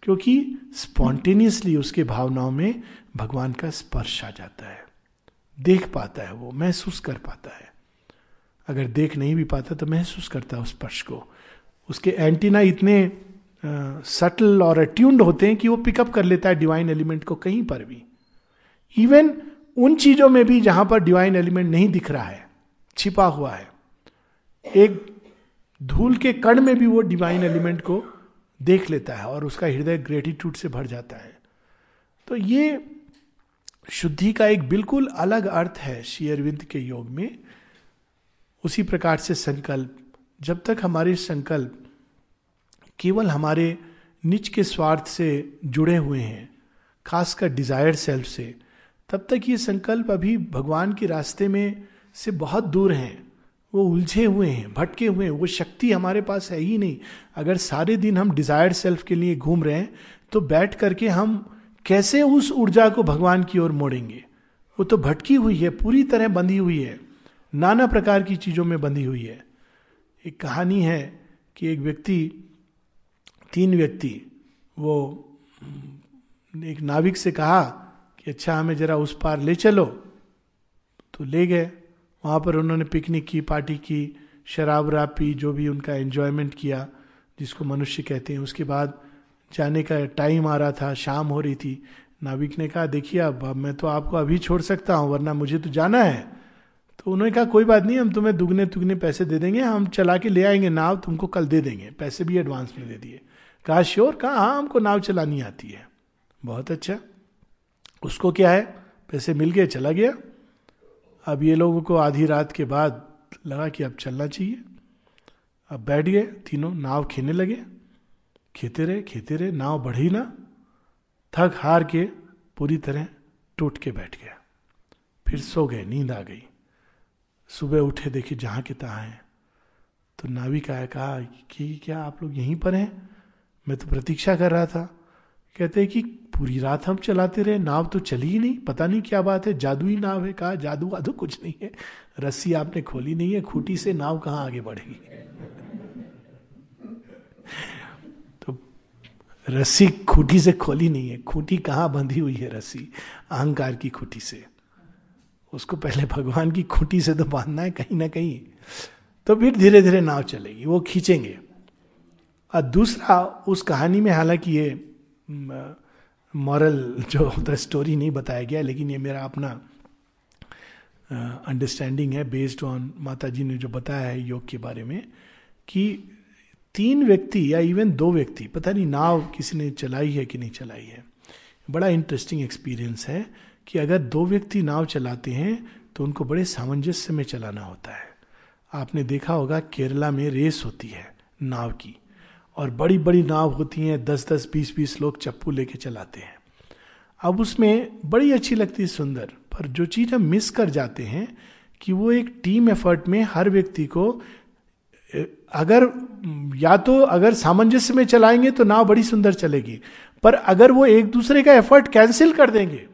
क्योंकि स्पॉन्टेनियसली उसके भावनाओं में भगवान का स्पर्श आ जाता है। देख पाता है वो, महसूस कर पाता है। अगर देख नहीं भी पाता तो महसूस करता है उस स्पर्श को। उसके एंटीना इतने सटल और अट्यून्ड होते हैं कि वो पिकअप कर लेता है डिवाइन एलिमेंट को कहीं पर भी। इवन उन चीज़ों में भी जहाँ पर डिवाइन एलिमेंट नहीं दिख रहा है, छिपा हुआ है, एक धूल के कण में भी वो डिवाइन एलिमेंट को देख लेता है और उसका हृदय ग्रेटिट्यूड से भर जाता है। तो ये शुद्धि का एक बिल्कुल अलग अर्थ है श्री अरविंद के योग में। उसी प्रकार से संकल्प, जब तक हमारे संकल्प केवल हमारे निच के स्वार्थ से जुड़े हुए हैं, खासकर डिज़ायर सेल्फ से तब तक ये संकल्प अभी भगवान के रास्ते में से बहुत दूर हैं। वो उलझे हुए हैं, भटके हुए हैं। वो शक्ति हमारे पास है ही नहीं। अगर सारे दिन हम डिजायर्ड सेल्फ के लिए घूम रहे हैं तो बैठ करके हम कैसे उस ऊर्जा को भगवान की ओर मोड़ेंगे? वो तो भटकी हुई है, पूरी तरह बंधी हुई है। नाना प्रकार की चीज़ों में बंधी हुई है। एक कहानी है कि एक व्यक्ति, तीन व्यक्ति, वो एक नाविक से कहा कि अच्छा हमें जरा उस पार ले चलो। तो ले गए। वहाँ पर उन्होंने पिकनिक की, पार्टी की, शराब वराब पी, जो भी उनका एंजॉयमेंट किया, जिसको मनुष्य कहते हैं। उसके बाद जाने का टाइम आ रहा था, शाम हो रही थी। नाविक ने कहा, देखिए अब मैं तो आपको अभी छोड़ सकता हूँ, वरना मुझे तो जाना है। तो उन्होंने कहा, कोई बात नहीं, हम तुम्हें दुगने तुगने पैसे दे देंगे, हम चला के ले आएँगे। नाव तुमको कल दे देंगे। पैसे भी एडवांस में दे दिए। कहा, श्योर? कहा हाँ हमको नाव चलानी आती है। बहुत अच्छा। उसको क्या है? पैसे मिल गए, चला गया। अब ये लोगों को आधी रात के बाद लगा कि अब चलना चाहिए। अब बैठ गए, तीनों नाव खेने लगे। खेते रहे खेते रहे, नाव बढ़ी ना। थक हार के पूरी तरह टूट के बैठ गया। फिर सो गए, नींद आ गई। सुबह उठे, देखे जहाँ के तहाँ है। तो नाविक आया, कहा कि क्या आप लोग यहीं पर हैं? मैं तो प्रतीक्षा कर रहा था। कहते कि पूरी रात हम चलाते रहे, नाव तो चली ही नहीं, पता नहीं क्या बात है, जादुई नाव है, कहा जादू वादू कुछ नहीं है, रस्सी आपने खोली नहीं है, खूटी से नाव कहाँ आगे बढ़ेगी? तो रस्सी खूटी से खोली नहीं है, खूटी कहाँ बंधी हुई है रस्सी? अहंकार की खूटी से। उसको पहले भगवान की खूटी से तो बांधना है, कहीं ना कहीं। तो फिर धीरे धीरे नाव चलेगी, वो खींचेंगे। और दूसरा, उस कहानी में हालाँकि ये मॉरल जो होता स्टोरी नहीं बताया गया लेकिन ये मेरा अपना अंडरस्टैंडिंग uh, है बेस्ड ऑन माता जी ने जो बताया है योग के बारे में कि तीन व्यक्ति या इवन दो व्यक्ति पता नहीं नाव किसी ने चलाई है कि नहीं चलाई है बड़ा इंटरेस्टिंग एक्सपीरियंस है कि अगर दो व्यक्ति नाव चलाते हैं तो उनको बड़े सामंजस्य में चलाना होता है। आपने देखा होगा केरला में रेस होती है नाव की। और बड़ी बड़ी नाव होती हैं दस दस बीस बीस लोग चप्पू लेके चलाते हैं। अब उसमें बड़ी अच्छी लगती है सुंदर, पर जो चीज़ हम मिस कर जाते हैं कि वो एक टीम एफर्ट में हर व्यक्ति को अगर, या तो अगर सामंजस्य में चलाएँगे तो नाव बड़ी सुंदर चलेगी, पर अगर वो एक दूसरे का एफर्ट कैंसिल कर देंगे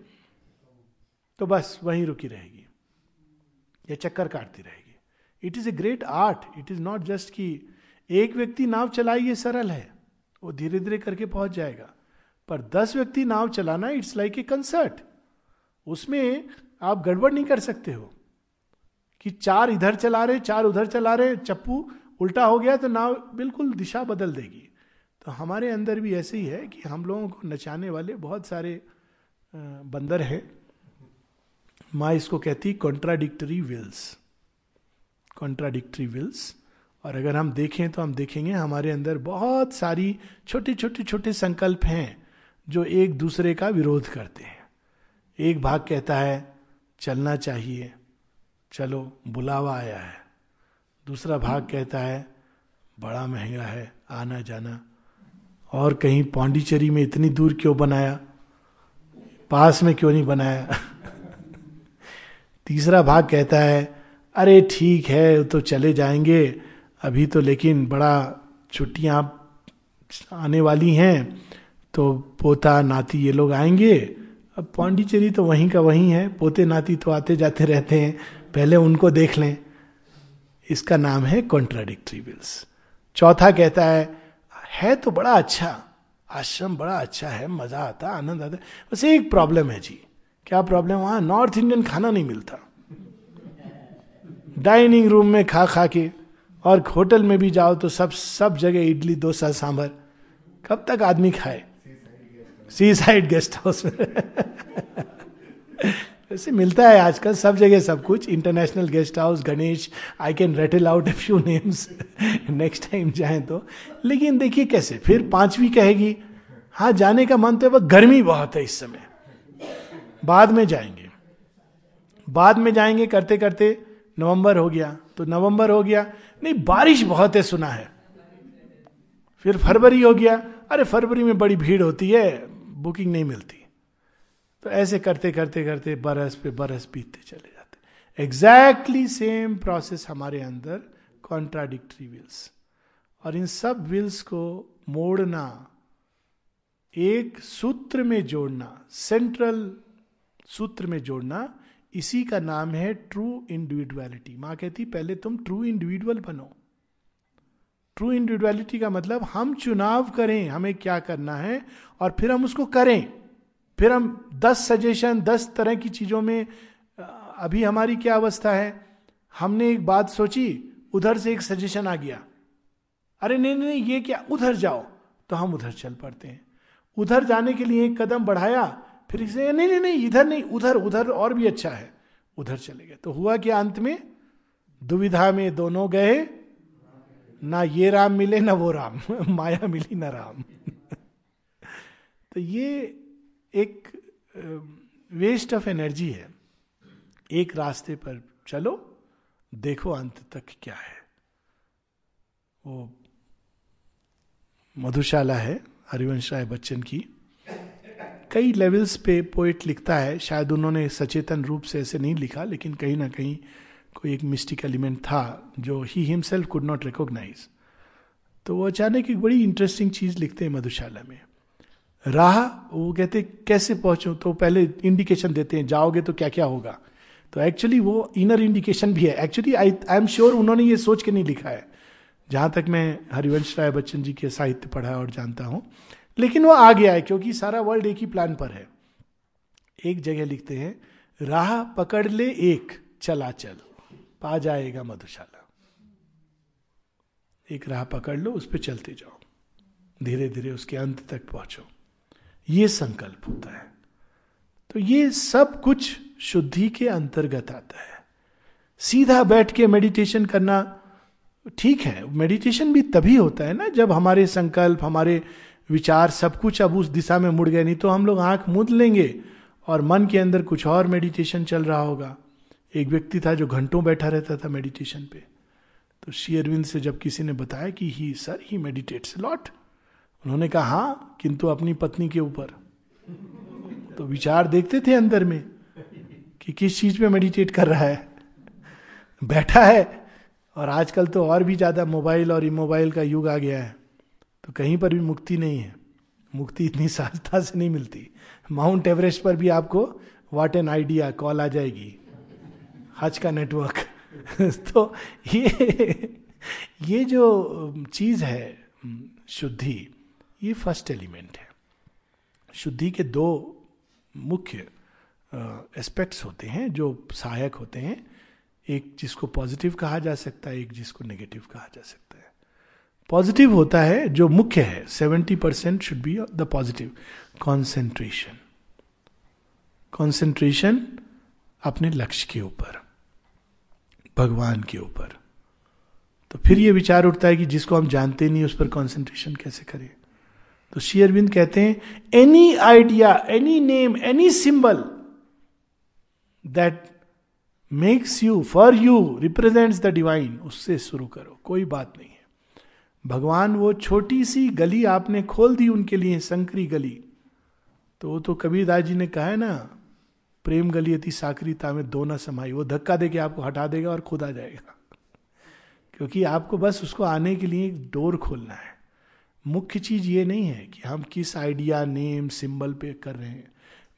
तो बस वहीं रुकी रहेगी, या चक्कर काटती रहेगी। It is a great art it is not just की एक व्यक्ति नाव चलाई, ये सरल है। वो धीरे धीरे करके पहुँच जाएगा। पर दस व्यक्ति नाव चलाना इट्स लाइक ए कंसर्ट उसमें आप गड़बड़ नहीं कर सकते हो। कि चार इधर चला रहे, चार उधर चला रहे, चप्पू उल्टा हो गया तो नाव बिल्कुल दिशा बदल देगी। तो हमारे अंदर भी ऐसे ही है कि हम लोगों को नचाने वाले बहुत सारे बंदर हैं। माँ इसको कहती कॉन्ट्राडिक्टरी विल्स कॉन्ट्राडिक्टरी विल्स और अगर हम देखें तो हम देखेंगे हमारे अंदर बहुत सारी छोटे छोटे छोटे संकल्प हैं जो एक दूसरे का विरोध करते हैं। एक भाग कहता है, चलना चाहिए। चलो, बुलावा आया है। दूसरा भाग कहता है, बड़ा महँगा है, आना जाना। और कहीं पांडिचेरी में इतनी दूर क्यों बनाया? पास में क्यों नहीं बनाया? तीसरा भाग कहता है, अरे ठीक है तो चले जाएँगे। अभी तो लेकिन बड़ा छुट्टियाँ आने वाली हैं तो पोता नाती ये लोग आएँगे। अब पांडिचेरी तो वहीं का वहीं है, पोते नाती तो आते जाते रहते हैं, पहले उनको देख लें। इसका नाम है कॉन्ट्राडिक्टरी विल्स चौथा कहता है है तो बड़ा अच्छा आश्रम बड़ा अच्छा है, मज़ा आता, आनंद आता बस एक प्रॉब्लम है जी। क्या प्रॉब्लम वहाँ नॉर्थ इंडियन खाना नहीं मिलता। डाइनिंग रूम में खा खा के और होटल में भी जाओ तो सब सब जगह इडली, डोसा, सांभर। कब तक आदमी खाए? सी साइड गेस्ट हाउस में। वैसे मिलता है आजकल सब जगह सब कुछ। International guest house Ganesh I can rattle out a few names next time जाए तो। लेकिन देखिए कैसे, फिर पांचवी कहेगी हाँ जाने का मन तो गर्मी बहुत है इस समय। बाद में जाएँगे। बाद में जाएँगे करते करते नवंबर हो गया। तो नवंबर हो गया नहीं, बारिश बहुत है, सुना है। फिर फरवरी हो गया। अरे, फरवरी में बड़ी भीड़ होती है, बुकिंग नहीं मिलती। तो ऐसे करते करते करते बरस पे बरस बीतते चले जाते। एग्जैक्टली सेम प्रोसेस हमारे अंदर कॉन्ट्राडिक्टरी विल्स और इन सब विल्स को मोड़ना, एक सूत्र में जोड़ना सेंट्रल सूत्र में जोड़ना इसी का नाम है ट्रू इंडिविजुअलिटी माँ कहती, पहले तुम ट्रू इंडिविजुअल बनो। ट्रू इंडिविजुअलिटी का मतलब हम चुनाव करें, हमें क्या करना है, और फिर हम उसको करें। फिर हम दस सजेशन दस तरह की चीज़ों में अभी हमारी क्या अवस्था है? हमने एक बात सोची, उधर से एक सजेशन आ गया। अरे नहीं नहीं, ये क्या, उधर जाओ। तो हम उधर चल पड़ते हैं। उधर जाने के लिए एक कदम बढ़ाया फिर इसे, नहीं नहीं नहीं, इधर नहीं, उधर उधर और भी अच्छा है। उधर चले गए। तो हुआ क्या अंत में दुविधा में दोनों गए। ना ये राम मिले, ना वो राम। माया मिली, ना राम। तो ये एक वेस्ट ऑफ़ एनर्जी है। एक रास्ते पर चलो, देखो अंत तक क्या है। वो मधुशाला है, हरिवंश राय बच्चन की। कई लेवल्स पे पोइट लिखता है। शायद उन्होंने सचेतन रूप से ऐसे नहीं लिखा, लेकिन कहीं ना कहीं कोई एक मिस्टिक एलिमेंट था जो he himself could not recognise तो वो अचानक एक बड़ी इंटरेस्टिंग चीज़ लिखते हैं मधुशाला में। राह, वो कहते, कैसे पहुंचो? तो पहले इंडिकेशन देते हैं, जाओगे तो क्या क्या होगा? तो एक्चुअली वो इनर इंडिकेशन भी है। Actually I I am sure उन्होंने ये सोच के नहीं लिखा है। जहाँ तक मैं हरिवंश राय बच्चन जी के साहित्य पढ़ा और जानता हूँ लेकिन वो आ गया है क्योंकि सारा वर्ल्ड एक ही प्लान पर है। एक जगह लिखते हैं, राह पकड़ ले एक, चला चल, पा जाएगा मधुशाला। एक राह पकड़ लो, उस पर चलते जाओ। धीरे धीरे उसके अंत तक पहुंचो। ये संकल्प होता है। तो ये सब कुछ शुद्धि के अंतर्गत आता है। सीधा बैठ के मेडिटेशन करना ठीक है। मेडिटेशन भी तभी होता है ना, जब हमारे संकल्प, हमारे विचार सब कुछ अब उस दिशा में मुड़ गए नहीं तो हम लोग आँख मूंद लेंगे और मन के अंदर कुछ और मेडिटेशन चल रहा होगा। एक व्यक्ति था जो घंटों बैठा रहता था मेडिटेशन पे। तो श्री अरविंद से जब किसी ने बताया कि he sir he meditates lot उन्होंने कहा हाँ किंतु अपनी पत्नी के ऊपर। तो विचार देखते थे अंदर में कि किस चीज़ पे मेडिटेट कर रहा है। बैठा है और आजकल तो और भी ज़्यादा मोबाइल और इमोबाइल का युग आ गया है। तो कहीं पर भी मुक्ति नहीं है। मुक्ति इतनी सहजता से नहीं मिलती। माउंट एवरेस्ट पर भी आपको वाट एन आइडिया कॉल आ जाएगी। हज का नेटवर्क तो ये ये जो चीज़ है, शुद्धि, ये फ़र्स्ट एलिमेंट है। शुद्धि के दो मुख्य एस्पेक्ट्स होते हैं, जो सहायक होते हैं। एक जिसको पॉजिटिव कहा जा सकता है, एक जिसको नेगेटिव कहा जा सकता है। पॉजिटिव होता है, जो मुख्य है seventy percent should be the positive concentration concentration अपने लक्ष्य के ऊपर, भगवान के ऊपर। तो फिर ये विचार उठता है कि जिसको हम जानते नहीं, उस पर कॉन्सेंट्रेशन कैसे करें? तो शेयरविंद कहते हैं any idea any name any symbol that makes you for you represents the divine उससे शुरू करो, कोई बात नहीं। भगवान, वो छोटी सी गली आपने खोल दी उनके लिए, संकरी गली। तो वो तो कबीरदास जी ने कहा है ना, प्रेम गली अति साकरीता में दो न समाई। वो धक्का दे के आपको हटा देगा और खुद आ जाएगा। क्योंकि आपको बस उसको आने के लिए एक डोर खोलना है। मुख्य चीज़ ये नहीं है कि हम किस आइडिया, नेम, सिंबल पे कर रहे हैं।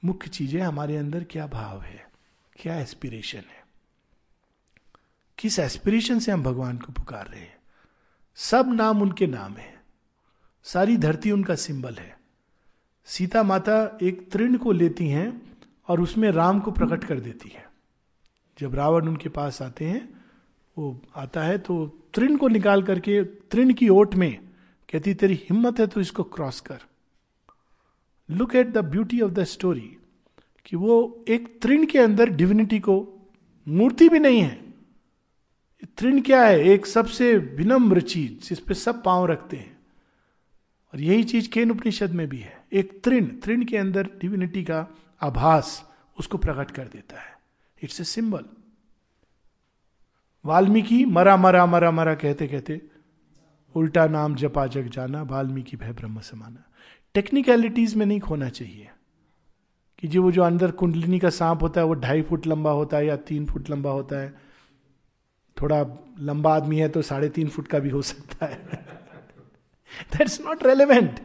मुख्य चीज़ है हमारे अंदर क्या भाव है, क्या एस्पिरेशन है। किस एस्पिरेशन से हम भगवान को पुकार रहे हैं? सब नाम उनके नाम है। सारी धरती उनका सिंबल है। सीता माता एक तृण को लेती हैं और उसमें राम को प्रकट कर देती है। जब रावण उनके पास आते हैं, वो आता है तो तृण को निकाल करके तृण की ओट में कहती, तेरी हिम्मत है तो इसको क्रॉस कर। Look at the beauty of the story कि वो एक तृण के अंदर डिविनिटी को, मूर्ति भी नहीं है तृण क्या है? एक सबसे विनम्र चीज़ जिस पे सब पाँव रखते हैं। और यही चीज़ केन उपनिषद में भी है। एक तृण तृण के अंदर डिविनिटी का आभास उसको प्रकट कर देता है। इट्स ए सिंबल वाल्मीकि मरा मरा मरा मरा कहते कहते, उल्टा नाम जपा, जग जाना, वाल्मीकि भय ब्रह्म समाना। टेक्निकलिटीज में नहीं खोना चाहिए। कि जो वो जो अंदर कुंडलिनी का सांप होता है, वो ढाई फुट लंबा होता है या तीन फुट लंबा होता है थोड़ा लंबा आदमी है तो साढ़े तीन फुट का भी हो सकता है। दैट्स नॉट रेलिवेंट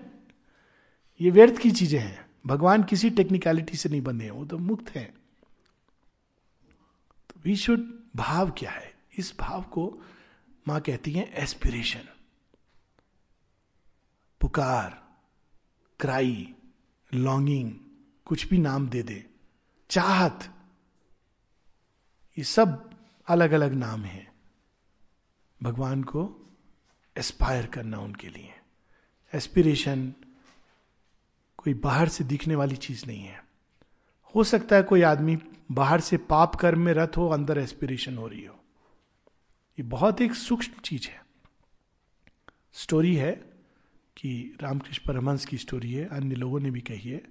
ये व्यर्थ की चीज़ें हैं। भगवान किसी टेक्निकलिटी से नहीं हैं, वो तो मुक्त है। तो वी शुड भाव क्या है? इस भाव को माँ कहती है एस्पिरेशन पुकार क्राई लॉन्गिंग कुछ भी नाम दे दे। चाहत, ये सब अलग अलग नाम है। भगवान को एस्पायर करना उनके लिए। एस्पिरेशन कोई बाहर से दिखने वाली चीज़ नहीं है। हो सकता है कोई आदमी बाहर से पाप कर्म में रत हो, अंदर एस्पिरेशन हो रही हो। ये बहुत एक सूक्ष्म चीज़ है। स्टोरी है कि रामकृष्ण परमहंस की स्टोरी है। अन्य लोगों ने भी कही है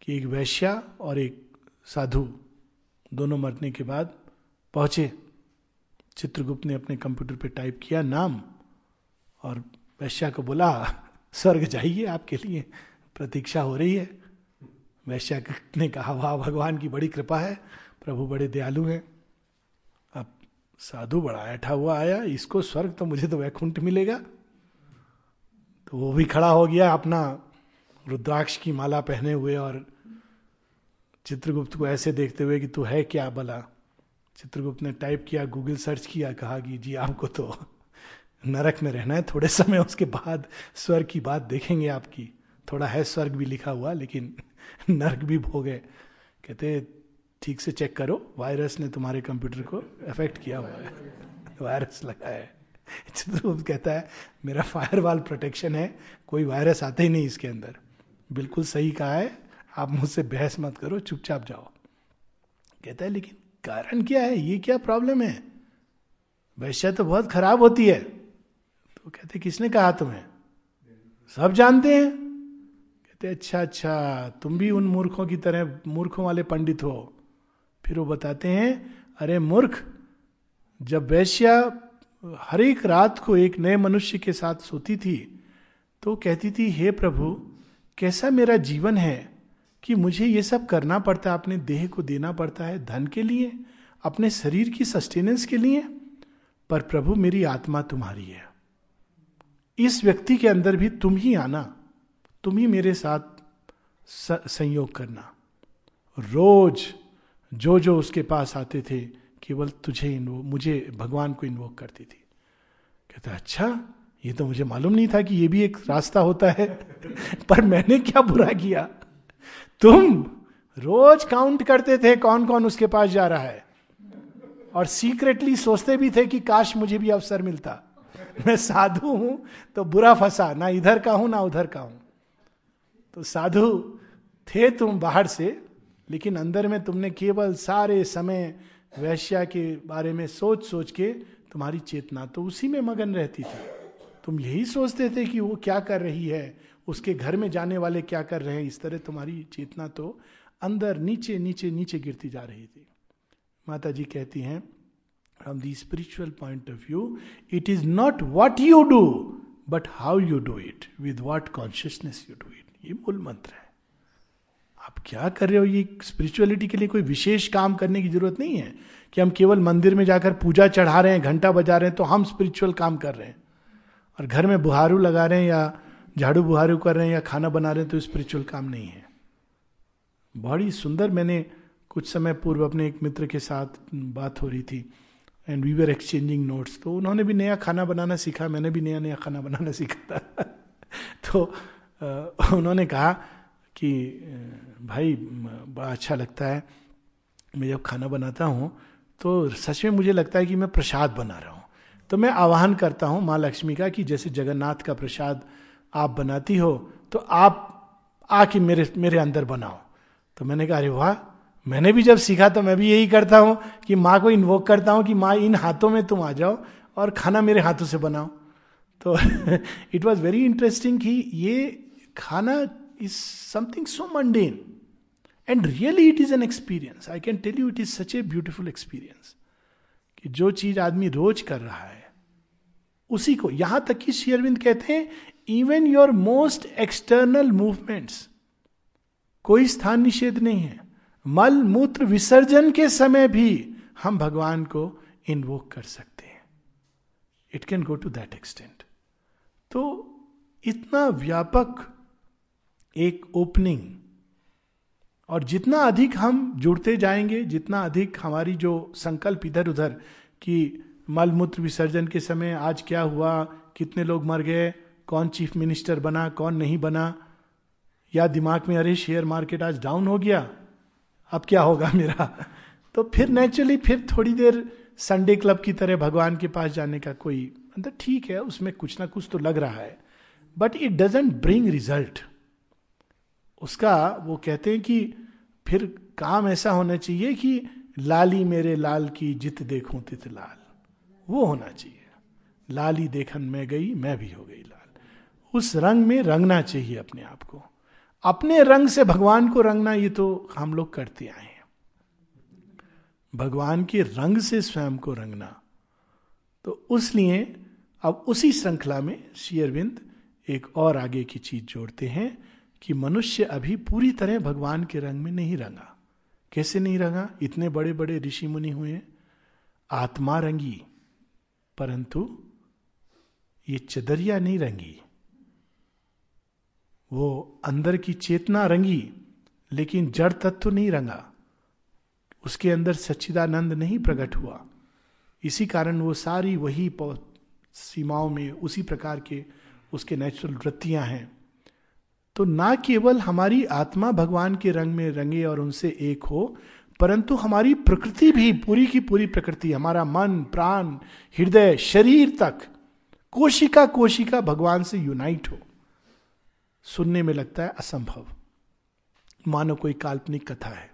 कि एक वैश्या और एक साधु दोनों मरने के बाद पहुँचे। चित्रगुप्त ने अपने कंप्यूटर पे टाइप किया नाम और वैश्या को बोला, स्वर्ग जाइए आपके लिए, प्रतीक्षा हो रही है। वैश्या ने कहा, वाह, भगवान की बड़ी कृपा है, प्रभु बड़े दयालु हैं। अब साधु बड़ा ऐठा हुआ आया, इसको स्वर्ग तो मुझे तो वैकुंठ मिलेगा। तो वो भी खड़ा हो गया अपना रुद्राक्ष की माला पहने हुए और चित्रगुप्त को ऐसे देखते हुए कि तू है क्या भला चित्रगुप्त ने टाइप किया, गूगल सर्च किया, कहा कि जी आपको तो नरक में रहना है, थोड़े समय उसके बाद स्वर्ग की बात देखेंगे आपकी। थोड़ा है स्वर्ग भी लिखा हुआ, लेकिन नरक भी भोग है। कहते ठीक से चेक करो वायरस ने तुम्हारे कंप्यूटर को अफेक्ट किया हुआ है। वायरस लगा है। चित्रगुप्त कहता है, मेरा फायरवॉल प्रोटेक्शन है, कोई वायरस आता ही नहीं इसके अंदर। बिल्कुल सही कहा है, आप मुझसे बहस मत करो, चुपचाप जाओ। कहता है, लेकिन कारण क्या है? ये क्या प्रॉब्लम है? वैश्य तो बहुत खराब होती है। तो कहते, किसने कहा तुम्हें? सब जानते हैं। कहते अच्छा अच्छा तुम भी उन मूर्खों की तरह, मूर्खों वाले पंडित हो। फिर वो बताते हैं, अरे मूर्ख, जब वैश्या हर एक रात को एक नए मनुष्य के साथ सोती थी तो कहती थी, हे प्रभु, कैसा मेरा जीवन है? कि मुझे ये सब करना पड़ता है, अपने देह को देना पड़ता है, धन के लिए, अपने शरीर की सस्टेनेंस के लिए, पर प्रभु मेरी आत्मा तुम्हारी है। इस व्यक्ति के अंदर भी तुम ही आना, तुम ही मेरे साथ संयोग करना। रोज जो जो उसके पास आते थे, केवल तुझे इन्वो मुझे, भगवान को इन्वोक करती थी। कहता अच्छा ये तो मुझे मालूम नहीं था कि ये भी एक रास्ता होता है, पर मैंने क्या बुरा किया? तुम रोज काउंट करते थे कौन कौन उसके पास जा रहा है। और सीक्रेटली सोचते भी थे कि काश मुझे भी अवसर मिलता। मैं साधु हूँ तो बुरा फंसा, ना इधर का हूँ, ना उधर का हूँ। तो साधु थे तुम बाहर से, लेकिन अंदर में तुमने केवल सारे समय वैश्या के बारे में सोच सोच के तुम्हारी चेतना तो उसी में मगन रहती थी। तुम यही सोचते थे कि वो क्या कर रही है उसके घर में जाने वाले क्या कर रहे हैं? इस तरह तुम्हारी चेतना तो अंदर नीचे नीचे नीचे गिरती जा रही थी। माता जी कहती हैं from the spiritual point of view it is not what you do but how you do it with what consciousness you do it ये मूल मंत्र है। आप क्या कर रहे हो? ये स्पिरिचुअलिटी के लिए कोई विशेष काम करने की ज़रूरत नहीं है कि हम केवल मंदिर में जाकर पूजा चढ़ा रहे हैं, घंटा बजा रहे हैं तो हम स्पिरिचुअल काम कर रहे हैं। और घर में बुहारू लगा रहे हैं या झाड़ू बुहारू कर रहे हैं या खाना बना रहे हैं तो स्पिरिचुअल काम नहीं है। बड़ी सुंदर मैंने कुछ समय पूर्व अपने एक मित्र के साथ बात हो रही थी and we were exchanging notes तो उन्होंने भी नया खाना बनाना सीखा, मैंने भी नया नया खाना बनाना सीखा था। तो उन्होंने कहा कि भाई, बड़ा अच्छा लगता है, मैं जब खाना बनाता हूँ तो सच में मुझे लगता है कि मैं प्रसाद बना रहा हूँ। तो मैं आह्वान करता हूँ माँ लक्ष्मी का कि जैसे जगन्नाथ का प्रसाद आप बनाती हो तो आप आके मेरे मेरे अंदर बनाओ। तो मैंने कहा, अरे वाह, मैंने भी जब सीखा तो मैं भी यही करता हूँ कि माँ को इन्वोक करता हूँ कि माँ, इन हाथों में तुम आ जाओ और खाना मेरे हाथों से बनाओ। तो इट वॉज़ वेरी इंटरेस्टिंग कि ये खाना is something so mundane and really it is an experience I can tell you it is such a beautiful experience कि जो चीज़ आदमी रोज कर रहा है, उसी को, यहाँ तक कि शेयरविंद कहते हैं even your most external movements कोई स्थान निषेध नहीं है। मल मूत्र विसर्जन के समय भी हम भगवान को इन्वोक कर सकते हैं। It can go to that extent तो इतना व्यापक एक ओपनिंग और जितना अधिक हम जुड़ते जाएँगे, जितना अधिक हमारी जो संकल्प इधर उधर कि मल मूत्र विसर्जन के समय आज क्या हुआ, कितने लोग मर गए कौन चीफ मिनिस्टर बना, कौन नहीं बना। या दिमाग में, अरे शेयर मार्केट आज डाउन हो गया, अब क्या होगा मेरा? तो फिर नेचुरली फिर थोड़ी देर संडे क्लब की तरह भगवान के पास जाने का कोई मतलब ठीक है, उसमें कुछ ना कुछ तो लग रहा है। But it doesn't bring result उसका वो कहते हैं कि फिर काम ऐसा होना चाहिए कि लाली मेरे लाल की जित देखूँ तित लाल। वो होना चाहिए। लाली देखन में गई, मैं भी हो गई लाल। उस रंग में रंगना चाहिए अपने आप को। अपने रंग से भगवान को रंगना, ये तो हम लोग करते आए हैं। भगवान के रंग से स्वयं को रंगना। तो उसलिए अब उसी श्रृंखला में शेयरविंद एक और आगे की चीज़ जोड़ते हैं कि मनुष्य अभी पूरी तरह भगवान के रंग में नहीं रंगा। कैसे नहीं रंगा? इतने बड़े बड़े ऋषि मुनि हुए आत्मा रंगी, परंतु ये चदरिया नहीं रंगी। वो अंदर की चेतना रंगी, लेकिन जड़ तत्व नहीं रंगा। उसके अंदर सच्चिदानंद नहीं प्रकट हुआ। इसी कारण वो सारी वही सीमाओं में उसी प्रकार के उसके नेचुरल वृत्तियाँ हैं। तो ना केवल हमारी आत्मा भगवान के रंग में रंगे और उनसे एक हो, परंतु हमारी प्रकृति भी पूरी की पूरी प्रकृति, हमारा मन, प्राण, हृदय, शरीर तक कोशिका कोशिका भगवान से यूनाइट हो। सुनने में लगता है असंभव। मानो कोई काल्पनिक कथा है।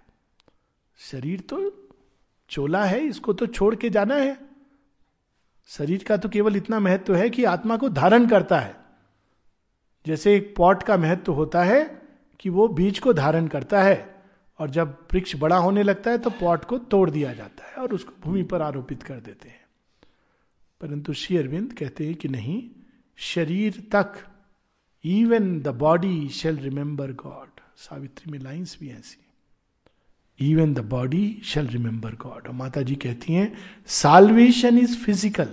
शरीर तो चोला है, इसको तो छोड़ के जाना है। शरीर का तो केवल इतना महत्व है कि आत्मा को धारण करता है। जैसे एक पॉट का महत्व होता है कि वो बीज को धारण करता है और जब वृक्ष बड़ा होने लगता है तो पॉट को तोड़ दिया जाता है और उसको भूमि पर आरोपित कर देते हैं। परंतु श्री अरविंद कहते हैं कि नहीं, शरीर तक even the body shell remember God Savitri में लाइंस भी ऐसी। Even the body shell remember God और माता जी कहती हैं साल्वेशन इज़ फ़िज़िकल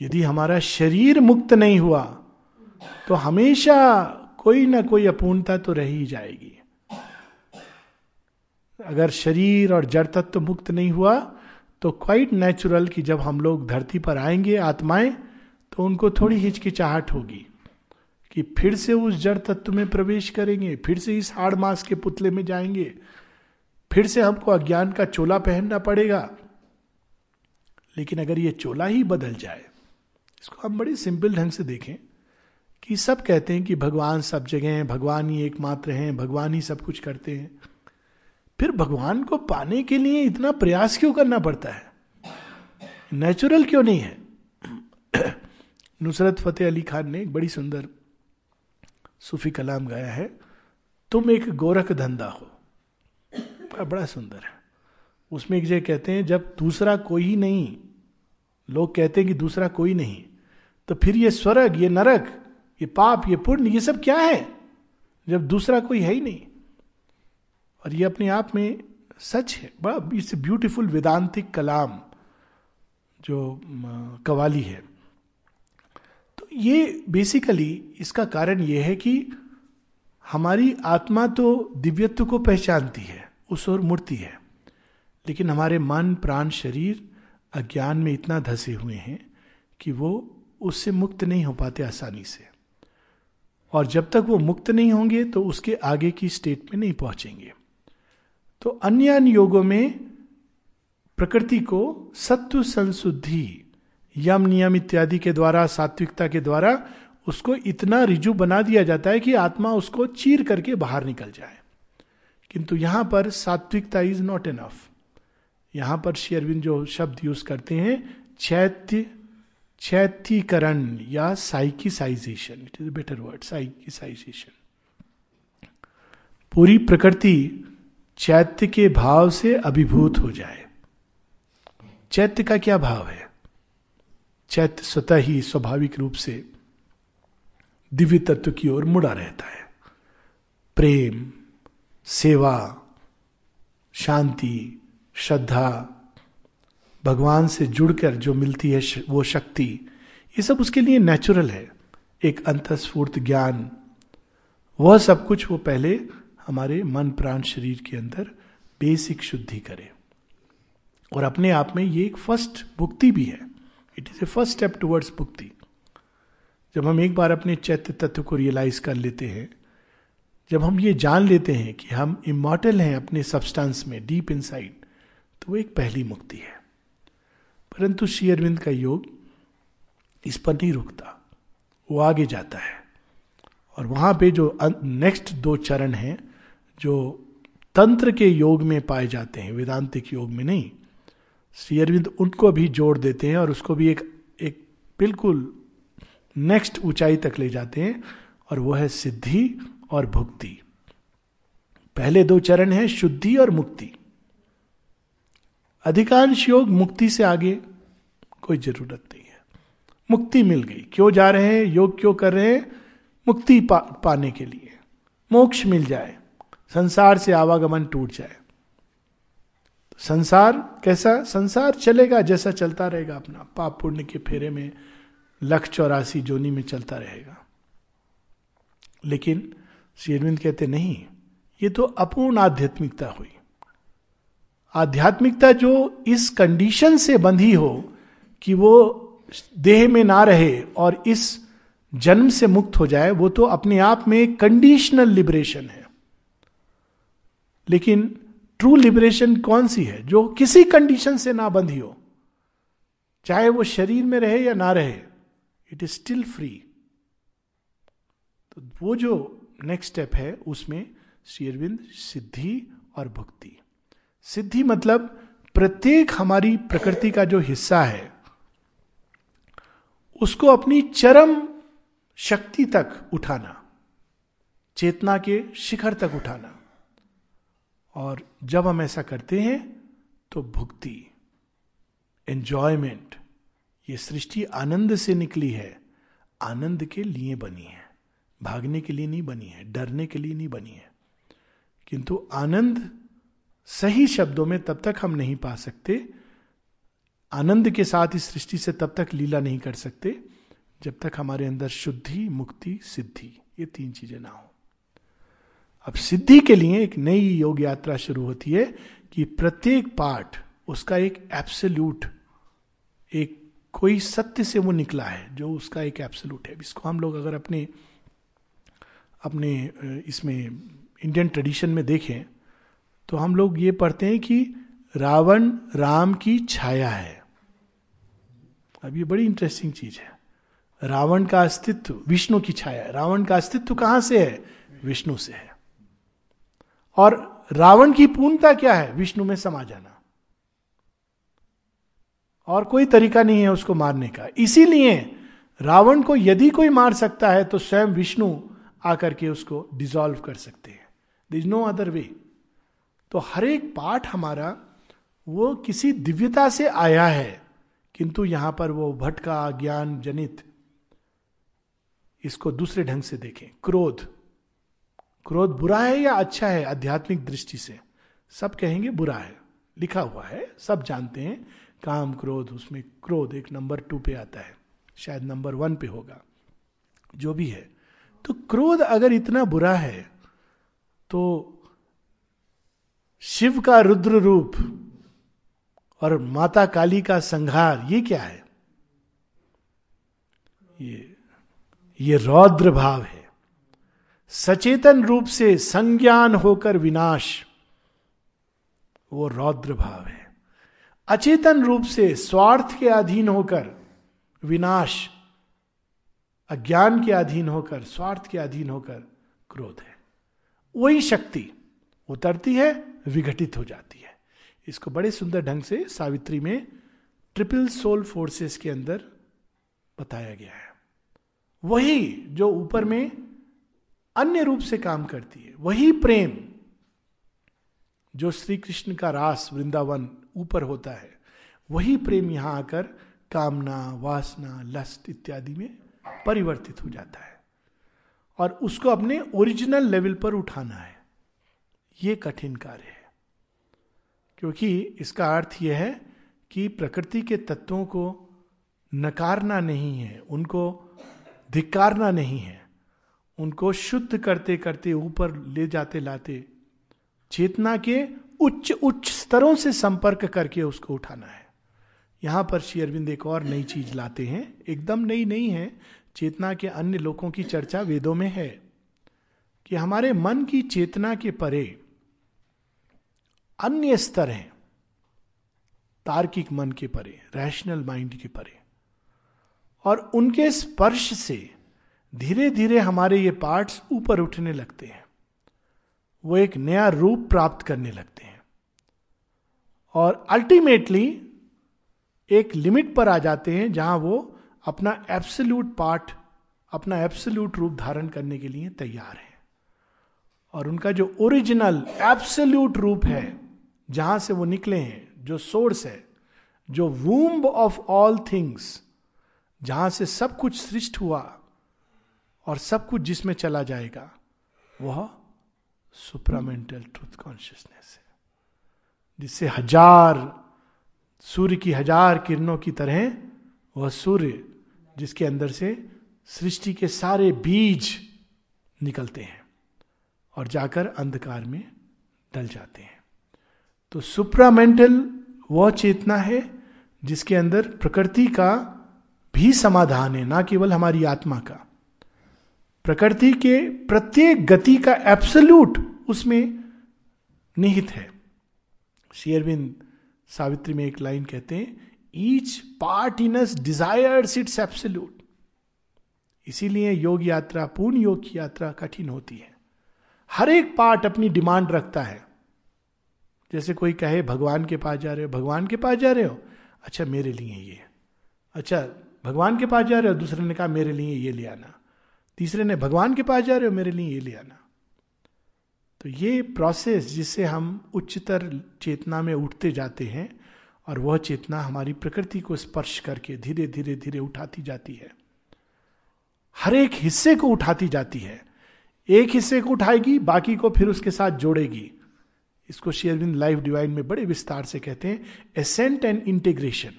यदि हमारा शरीर मुक्त नहीं हुआ तो हमेशा कोई ना कोई अपूर्णता तो रह ही जाएगी। अगर शरीर और जड़ तत्व तो मुक्त नहीं हुआ तो क्वाइट नेचुरल कि जब हम लोग धरती पर आएँगे, आत्माएँ तो उनको थोड़ी हिचकिचाहट होगी कि फिर से उस जड़ तत्व में प्रवेश करेंगे, फिर से इस हाड़ मास के पुतले में जाएँगे, फिर से हमको अज्ञान का चोला पहनना पड़ेगा। लेकिन अगर ये चोला ही बदल जाए, इसको हम बड़े सिंपल ढंग से देखें कि सब कहते हैं कि भगवान सब जगह हैं, भगवान ही एकमात्र हैं, भगवान ही सब कुछ करते हैं। फिर भगवान को पाने के लिए इतना प्रयास क्यों करना पड़ता है? नेचुरल क्यों नहीं है? नुसरत फतेह अली खान ने एक बड़ी सुंदर सूफी कलाम गाया है, तुम एक गोरख धंधा हो। बड़ा सुंदर है। उसमें एक जगह कहते हैं, जब दूसरा कोई ही नहीं, लोग कहते हैं कि दूसरा कोई नहीं तो फिर ये स्वर्ग, ये नरक, ये पाप, ये पुण्य, ये सब क्या है? जब दूसरा कोई है ही नहीं। और ये अपने आप में सच है। बड़ा, इट्स ब्यूटीफुल वेदांतिक कलाम जो कवाली है। ये बेसिकली इसका कारण ये है कि हमारी आत्मा तो दिव्यत्व को पहचानती है, उस ओर मूर्ति है, लेकिन हमारे मन, प्राण, शरीर अज्ञान में इतना धसे हुए हैं कि वो उससे मुक्त नहीं हो पाते आसानी से। और जब तक वो मुक्त नहीं होंगे तो उसके आगे की स्टेट में नहीं पहुँचेंगे। तो अन्य अन्य योगों में प्रकृति को सत्व संशुद्धि यम नियम इत्यादि के द्वारा, सात्विकता के द्वारा उसको इतना रिजु बना दिया जाता है कि आत्मा उसको चीर करके बाहर निकल जाए। किंतु यहाँ पर सात्विकता इज़ नॉट एनफ यहाँ पर शेयरविंद जो शब्द यूज़ करते हैं, चैत्य चैत्यकरण या psychicisation. It is better word psychicisation. पूरी प्रकृति चैत्य के भाव से अभिभूत हो जाए। चैत्य का क्या भाव है? चैत्य स्वतः ही स्वाभाविक रूप से दिव्य तत्व की ओर मुड़ा रहता है। प्रेम, सेवा, शांति, श्रद्धा, भगवान से जुड़कर जो मिलती है वो शक्ति, ये सब उसके लिए नेचुरल है। एक अंतस्फूर्त ज्ञान, वह सब कुछ वो पहले हमारे मन, प्राण, शरीर के अंदर बेसिक शुद्धि करे। और अपने आप में ये एक फ़र्स्ट भुक्ति भी है। It is a first step towards भुक्ति जब हम एक बार अपने चैत्य तत्व को रियलाइज़ कर लेते हैं, जब हम ये जान लेते हैं कि हम इमोटल हैं अपने सब्सटेंस में डीप इनसाइड तो वो एक पहली मुक्ति है। परंतु श्री अरविंद का योग इस पर नहीं रुकता। वो आगे जाता है। और वहाँ पे जो नेक्स्ट दो चरण हैं, जो तंत्र के योग में पाए जाते हैं, वेदांतिक योग में नहीं श्री अरविंद उनको भी जोड़ देते हैं और उसको भी एक एक बिल्कुल नेक्स्ट ऊंचाई तक ले जाते हैं और वो है सिद्धि और भुक्ति। पहले दो चरण है शुद्धि और मुक्ति। अधिकांश योग मुक्ति से आगे कोई ज़रूरत नहीं है। मुक्ति मिल गई। क्यों जा रहे हैं? योग क्यों कर रहे हैं? मुक्ति पा, पाने के लिए। मोक्ष मिल जाए। संसार से आवागमन टूट जाए। संसार कैसा? संसार चलेगा जैसा चलता रहेगा अपना। पाप पुण्य के फेरे में लख चौरासी जोनी में चलता रहेगा। लेकिन श्री अरविंद कहते, नहीं, ये तो अपूर्ण आध्यात्मिकता हुई। आध्यात्मिकता जो इस कंडीशन से बंधी हो कि वो देह में ना रहे और इस जन्म से मुक्त हो जाए, वो तो अपने आप में कंडीशनल लिबरेशन है। लेकिन ट्रू लिबरेशन कौन सी है, जो किसी कंडीशन से ना बंधी हो, चाहे वो शरीर में रहे या ना रहे इट इज़ स्टिल फ्री तो वो जो नेक्स्ट स्टेप है, उसमें शेरविंद सिद्धि और भक्ति। सिद्धि मतलब प्रत्येक हमारी प्रकृति का जो हिस्सा है, उसको अपनी चरम शक्ति तक उठाना, चेतना के शिखर तक उठाना। और जब हम ऐसा करते हैं तो भुक्ति एंजॉयमेंट ये सृष्टि आनंद से निकली है। आनंद के लिए बनी है। भागने के लिए नहीं बनी है। डरने के लिए नहीं बनी है। किंतु आनंद सही शब्दों में तब तक हम नहीं पा सकते। आनंद के साथ इस सृष्टि से तब तक लीला नहीं कर सकते, जब तक हमारे अंदर शुद्धि, मुक्ति, सिद्धि, ये तीन चीज़ें ना हो। अब सिद्धि के लिए एक नई योग यात्रा शुरू होती है कि प्रत्येक पार्ट उसका एक एब्सोल्यूट एक कोई सत्य से वो निकला है, जो उसका एक एब्सोल्यूट है। इसको हम लोग अगर अपने अपने इसमें इंडियन ट्रेडिशन में देखें तो हम लोग ये पढ़ते हैं कि रावण राम की छाया है। अब ये बड़ी इंटरेस्टिंग चीज़ है। रावण का अस्तित्व विष्णु की छाया है। रावण का अस्तित्व कहाँ से है? विष्णु से है। और रावण की पूर्णता क्या है? विष्णु में समा जाना। और कोई तरीका नहीं है उसको मारने का। इसीलिए रावण को यदि कोई मार सकता है तो स्वयं विष्णु आकर के उसको डिजॉल्व कर सकते हैं। There is no other way तो हर एक पाठ हमारा, वो किसी दिव्यता से आया है, किंतु यहाँ पर वो भटका, ज्ञान, जनित, इसको दूसरे ढंग से देखें। क्रोध। क्रोध बुरा है या अच्छा है आध्यात्मिक दृष्टि से? सब कहेंगे बुरा है। लिखा हुआ है, सब जानते हैं, काम, क्रोध, उसमें क्रोध एक नंबर टू पे आता है। शायद नंबर वन पे होगा। जो भी है। तो क्रोध अगर इतना बुरा है तो शिव का रुद्र रूप और माता काली का संहार, ये क्या है? ये ये रौद्र भाव है। सचेतन रूप से संज्ञान होकर विनाश, वो रौद्र भाव है। अचेतन रूप से स्वार्थ के अधीन होकर विनाश, अज्ञान के अधीन होकर, स्वार्थ के अधीन होकर क्रोध है। वही शक्ति उतरती है, विघटित हो जाती है। इसको बड़े सुंदर ढंग से सावित्री में ट्रिपल सोल फोर्सेस के अंदर बताया गया है। वही जो ऊपर में अन्य रूप से काम करती है। वही प्रेम जो श्री कृष्ण का रास वृंदावन ऊपर होता है, वही प्रेम यहाँ आकर कामना, वासना, लस्ट इत्यादि में परिवर्तित हो जाता है। और उसको अपने ओरिजिनल लेवल पर उठाना है। ये कठिन कार्य है। क्योंकि इसका अर्थ यह है कि प्रकृति के तत्वों को नकारना नहीं है, उनको धिकारना नहीं है। उनको शुद्ध करते करते ऊपर ले जाते लाते, चेतना के उच्च उच्च स्तरों से संपर्क करके उसको उठाना है। यहाँ पर श्री अरविंद एक और नई चीज़ लाते हैं, एकदम नई नहीं है, चेतना के अन्य लोगों की चर्चा वेदों में है, कि हमारे मन की चेतना के परे अन्य स्तर हैं, तार्किक मन के परे रैशनल माइंड के परे, और उनके स्पर्श से धीरे धीरे हमारे ये पार्ट्स ऊपर उठने लगते हैं। वो एक नया रूप प्राप्त करने लगते हैं। और अल्टीमेटली एक लिमिट पर आ जाते हैं जहाँ वो अपना एब्सल्यूट पार्ट अपना एब्सल्यूट रूप धारण करने के लिए तैयार है। और उनका जो ओरिजिनल एब्सल्यूट रूप है, जहाँ से वो निकले हैं, जो सोर्स है, जो वूम्ब ऑफ़ ऑल थिंग्स जहाँ से सब कुछ सृष्ट हुआ और सब कुछ जिसमें चला जाएगा, वह सुप्रामेंटल ट्रूथ कॉन्शियसनेस है, जिससे हज़ार, सूर्य की हज़ार किरणों की तरह वह सूर्य, जिसके अंदर से सृष्टि के सारे बीज निकलते हैं और जाकर अंधकार में डल जाते हैं। तो सुप्रामेंटल वह चेतना है, जिसके अंदर प्रकृति का भी समाधान है, ना केवल हमारी आत्मा का। प्रकृति के प्रत्येक गति का एब्सल्यूट उसमें निहित है। शेयरविंद सावित्री में एक लाइन कहते हैं each part in us desires it's absolute इसीलिए योग यात्रा, पूर्ण योग की यात्रा कठिन होती है। हर एक पार्ट अपनी डिमांड रखता है। जैसे कोई कहे, भगवान के पास जा रहे हो, भगवान के पास जा रहे हो? अच्छा मेरे लिए ये अच्छा भगवान के पास जा रहे हो? दूसरे ने कहा, मेरे लिए ये ले आना। तीसरे ने, भगवान के पास जा रहे हो, मेरे लिए ये ले आना। तो ये प्रोसेस जिससे हम उच्चतर चेतना में उठते जाते हैं और वह चेतना हमारी प्रकृति को स्पर्श करके धीरे धीरे धीरे उठाती जाती है। हर एक हिस्से को उठाती जाती है। एक हिस्से को उठाएगी, बाकी को फिर उसके साथ जोड़ेगी। इसको शेयरविंद लाइफ डिवाइन में बड़े विस्तार से कहते हैं एसेंट एंड इंटीग्रेशन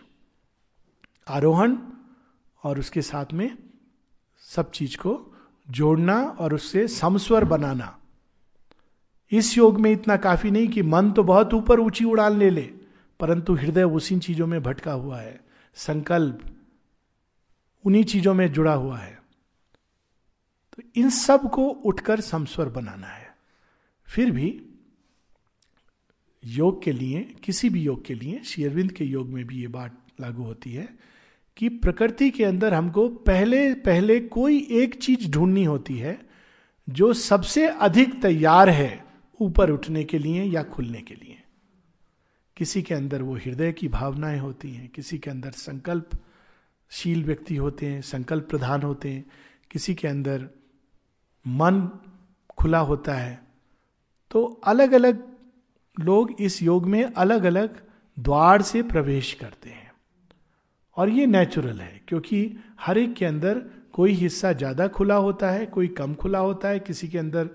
आरोहण और उसके साथ में सब चीज़ को जोड़ना और उससे समस्वर बनाना। इस योग में इतना काफ़ी नहीं कि मन तो बहुत ऊपर ऊँची उड़ान ले ले, परंतु हृदय उसी चीज़ों में भटका हुआ है। संकल्प उन्हीं चीज़ों में जुड़ा हुआ है। तो इन सबको उठकर समस्वर बनाना है। फिर भी योग के लिए, किसी भी योग के लिए शेयरविंद के योग में भी ये बात लागू होती है। कि प्रकृति के अंदर हमको पहले पहले कोई एक चीज़ ढूंढनी होती है जो सबसे अधिक तैयार है ऊपर उठने के लिए या खुलने के लिए। किसी के अंदर वो हृदय की भावनाएँ होती हैं, किसी के अंदर संकल्पशील व्यक्ति होते हैं संकल्प प्रधान होते हैं, किसी के अंदर मन खुला होता है। तो अलग अलग लोग इस योग में अलग अलग द्वार से प्रवेश करते हैं। और ये नेचुरल है, क्योंकि हर एक के अंदर कोई हिस्सा ज़्यादा खुला होता है, कोई कम खुला होता है, किसी के अंदर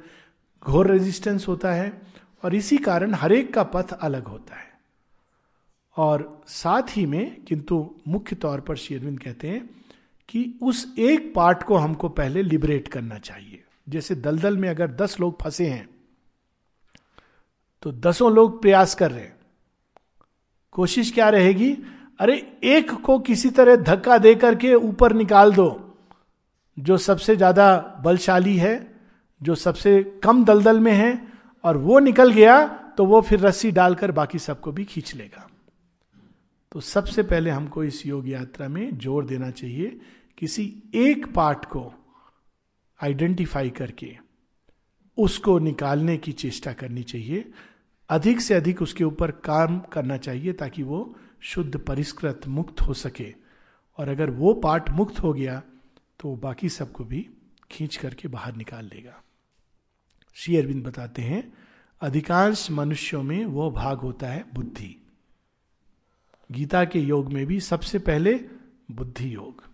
घोर रेजिस्टेंस होता है, और इसी कारण हर एक का पथ अलग होता है। और साथ ही में, किंतु मुख्य तौर पर शेरविंद कहते हैं कि उस एक पार्ट को हमको पहले लिबरेट करना चाहिए। जैसे दलदल में अगर दस लोग फंसे हैं तो दसों लोग प्रयास कर रहे हैं। कोशिश क्या रहेगी? अरे, एक को किसी तरह धक्का दे करके ऊपर निकाल दो, जो सबसे ज़्यादा बलशाली है, जो सबसे कम दलदल में है, और वो निकल गया तो वो फिर रस्सी डालकर बाकी सबको भी खींच लेगा। तो सबसे पहले हमको इस योग यात्रा में ज़ोर देना चाहिए, किसी एक पार्ट को आइडेंटिफाई करके उसको निकालने की चेष्टा करनी चाहिए। अधिक से अधिक उसके ऊपर काम करना चाहिए ताकि वो शुद्ध परिष्कृत मुक्त हो सके। और अगर वो पार्ट मुक्त हो गया तो बाकी सबको भी खींच करके बाहर निकाल लेगा। श्री अरविंद बताते हैं, अधिकांश मनुष्यों में वो भाग होता है बुद्धि। गीता के योग में भी सबसे पहले बुद्धि योग।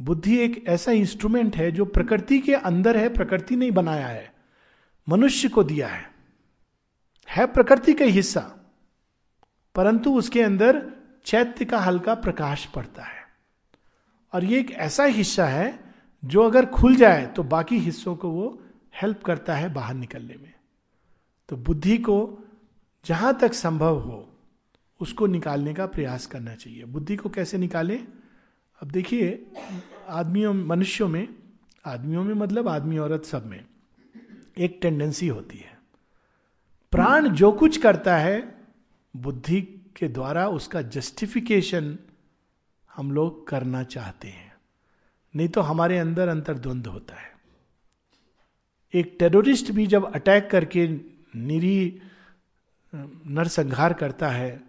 बुद्धि एक ऐसा इंस्ट्रूमेंट है जो प्रकृति के अंदर है, प्रकृति ने बनाया है। मनुष्य को दिया है। है प्रकृति का हिस्सा। परंतु उसके अंदर चैत्य का हल्का प्रकाश पड़ता है। और ये एक ऐसा हिस्सा है जो अगर खुल जाए तो बाकी हिस्सों को वो हेल्प करता है बाहर निकलने में। तो बुद्धि को जहाँ तक संभव हो, उसको निकालने का प्रयास करना चाहिए। बुद्धि को कैसे निकालें? अब देखिए, आदमियों, मनुष्यों में, आदमियों में मतलब आदमी औरत सब में एक टेंडेंसी होती है। प्राण जो कुछ करता है बुद्धि के द्वारा उसका जस्टिफिकेशन हम लोग करना चाहते हैं। नहीं तो हमारे अंदर अंतर द्वंद होता है। एक टेररिस्ट भी जब अटैक करके निरी, नरसंहार करता है,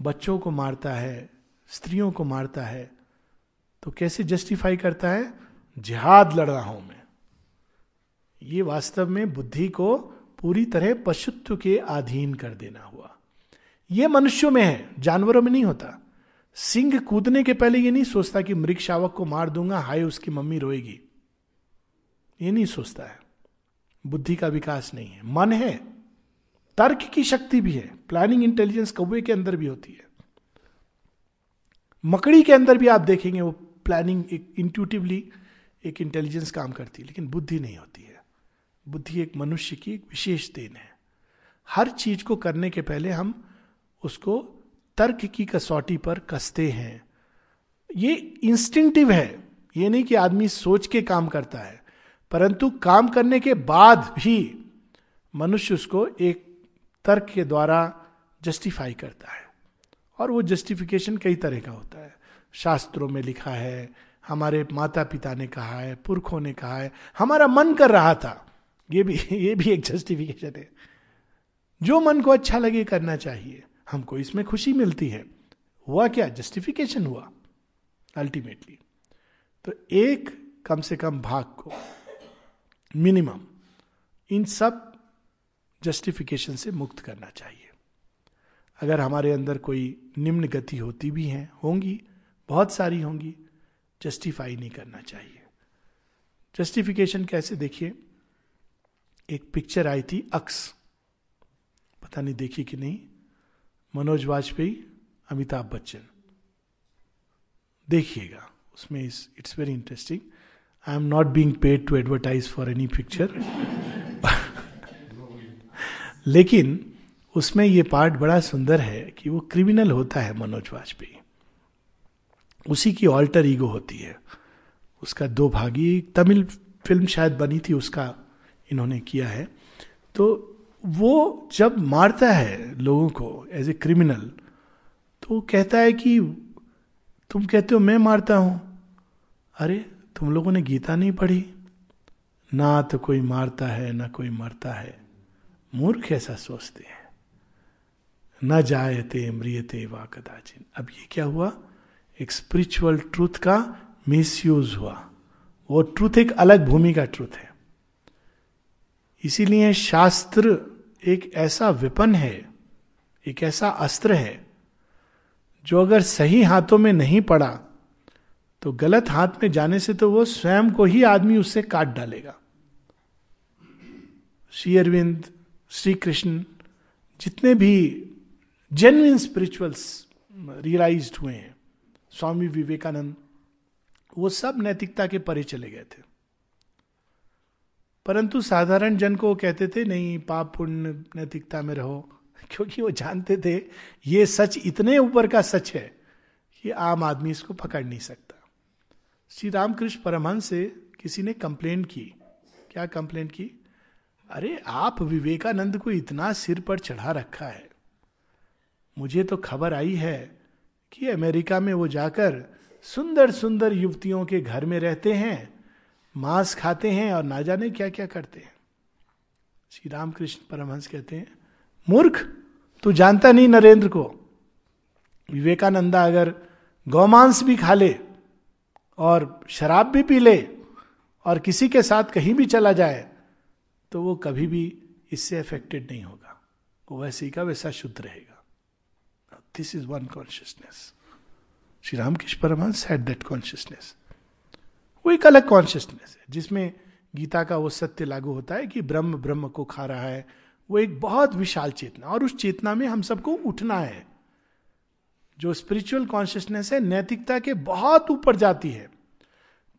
बच्चों को मारता है, स्त्रियों को मारता है तो कैसे जस्टिफाई करता है? जिहाद लड़ रहा हूँ मैं। ये वास्तव में बुद्धि को पूरी तरह पशुत्व के अधीन कर देना हुआ। ये मनुष्यों में है, जानवरों में नहीं होता। सिंह कूदने के पहले ये नहीं सोचता कि मृग शावक को मार दूँगा, हाय उसकी मम्मी रोएगी। ये नहीं सोचता है। बुद्धि का विकास नहीं है। मन है। तर्क की शक्ति भी है। प्लानिंग इंटेलिजेंस कौए के अंदर भी होती है। मकड़ी के अंदर भी आप देखेंगे, वो प्लानिंग एक इंट्यूटिवली एक इंटेलिजेंस काम करती है, लेकिन बुद्धि नहीं होती है। बुद्धि एक मनुष्य की एक विशेष देन है। हर चीज़ को करने के पहले हम उसको तर्क की कसौटी पर कसते हैं। ये इंस्टिंक्टिव है। ये नहीं कि आदमी सोच के काम करता है। परंतु काम करने के बाद भी मनुष्य उसको एक तर्क के द्वारा जस्टिफाई करता है। और वो जस्टिफिकेशन कई तरह का होता है। शास्त्रों में लिखा है, हमारे माता पिता ने कहा है, पुरखों ने कहा है, हमारा मन कर रहा था। ये भी ये भी एक जस्टिफिकेशन है। जो मन को अच्छा लगे करना चाहिए। हमको इसमें खुशी मिलती है। हुआ क्या? जस्टिफिकेशन हुआ अल्टीमेटली तो एक कम से कम भाग को मिनिमम इन सब जस्टिफिकेशन से मुक्त करना चाहिए। अगर हमारे अंदर कोई निम्न गति होती भी है, होंगी, बहुत सारी होंगी जस्टिफाई नहीं करना चाहिए। जस्टिफिकेशन कैसे देखिए? एक पिक्चर आई थी, अक्स। पता नहीं देखी कि नहीं? मनोज वाजपेयी, अमिताभ बच्चन। देखिएगा, उसमें इस it's very interesting I am not being paid to advertise for any picture लेकिन, उसमें ये पार्ट बड़ा सुंदर है कि वो क्रिमिनल होता है मनोज वाजपेयी। उसी की ऑल्टर ईगो होती है। उसका दो भागी, तमिल फ़िल्म शायद बनी थी, उसका इन्होंने किया है। तो वो जब मारता है लोगों को एज ए क्रिमिनल तो कहता है कि तुम कहते हो मैं मारता हूँ। अरे, तुम लोगों ने गीता नहीं पढ़ी? ना तो कोई मारता है, ना कोई मरता है। मूर्ख ऐसा सोचते हैं। न जायते मृियते वा कदाचिन। अब ये क्या हुआ? एक स्पिरिचुअल ट्रूथ का मिसयूज हुआ। वो ट्रूथ एक अलग भूमि का ट्रूथ है। इसीलिए शास्त्र एक ऐसा विपन है, एक ऐसा अस्त्र है, जो अगर सही हाथों में नहीं पड़ा तो गलत हाथ में जाने से तो वो स्वयं को ही आदमी उससे काट डालेगा। श्री अरविंद, श्री कृष्ण जितने भी जेन्युन स्पिरिचुअल्स रियलाइज़ हुए हैं, स्वामी विवेकानंद, वो सब नैतिकता के परे चले गए थे। परंतु साधारण जन को कहते थे, नहीं, पाप पुण्य नैतिकता में रहो। क्योंकि वो जानते थे, ये सच इतने ऊपर का सच है कि आम आदमी इसको पकड़ नहीं सकता। श्री रामकृष्ण परमहंस से किसी ने कंप्लेन की। क्या कंप्लेन की? अरे, आप विवेकानंद को इतना सिर पर चढ़ा रखा है। मुझे तो खबर आई है कि अमेरिका में वो जाकर सुंदर सुंदर युवतियों के घर में रहते हैं। मांस खाते हैं और ना जाने क्या क्या करते हैं। श्री रामकृष्ण परमहंस कहते हैं, मूर्ख, तू जानता नहीं नरेंद्र को। विवेकानंदा अगर गौमांस भी खा ले और शराब भी पी ले और किसी के साथ कहीं भी चला जाए तो वो कभी भी इससे अफेक्टेड नहीं होगा। वो वैसे ही का वैसा शुद्ध रहेगा। This is one consciousness Shri Ramakrishna Paramahamsa had that consciousness वो एक अलग कॉन्शियसनेस है, जिसमें गीता का वो सत्य लागू होता है कि ब्रह्म ब्रह्म को खा रहा है। वो एक बहुत विशाल चेतना, और उस चेतना में हम सबको उठना है। जो स्पिरिचुअल कॉन्शियसनेस है, नैतिकता के बहुत ऊपर जाती है।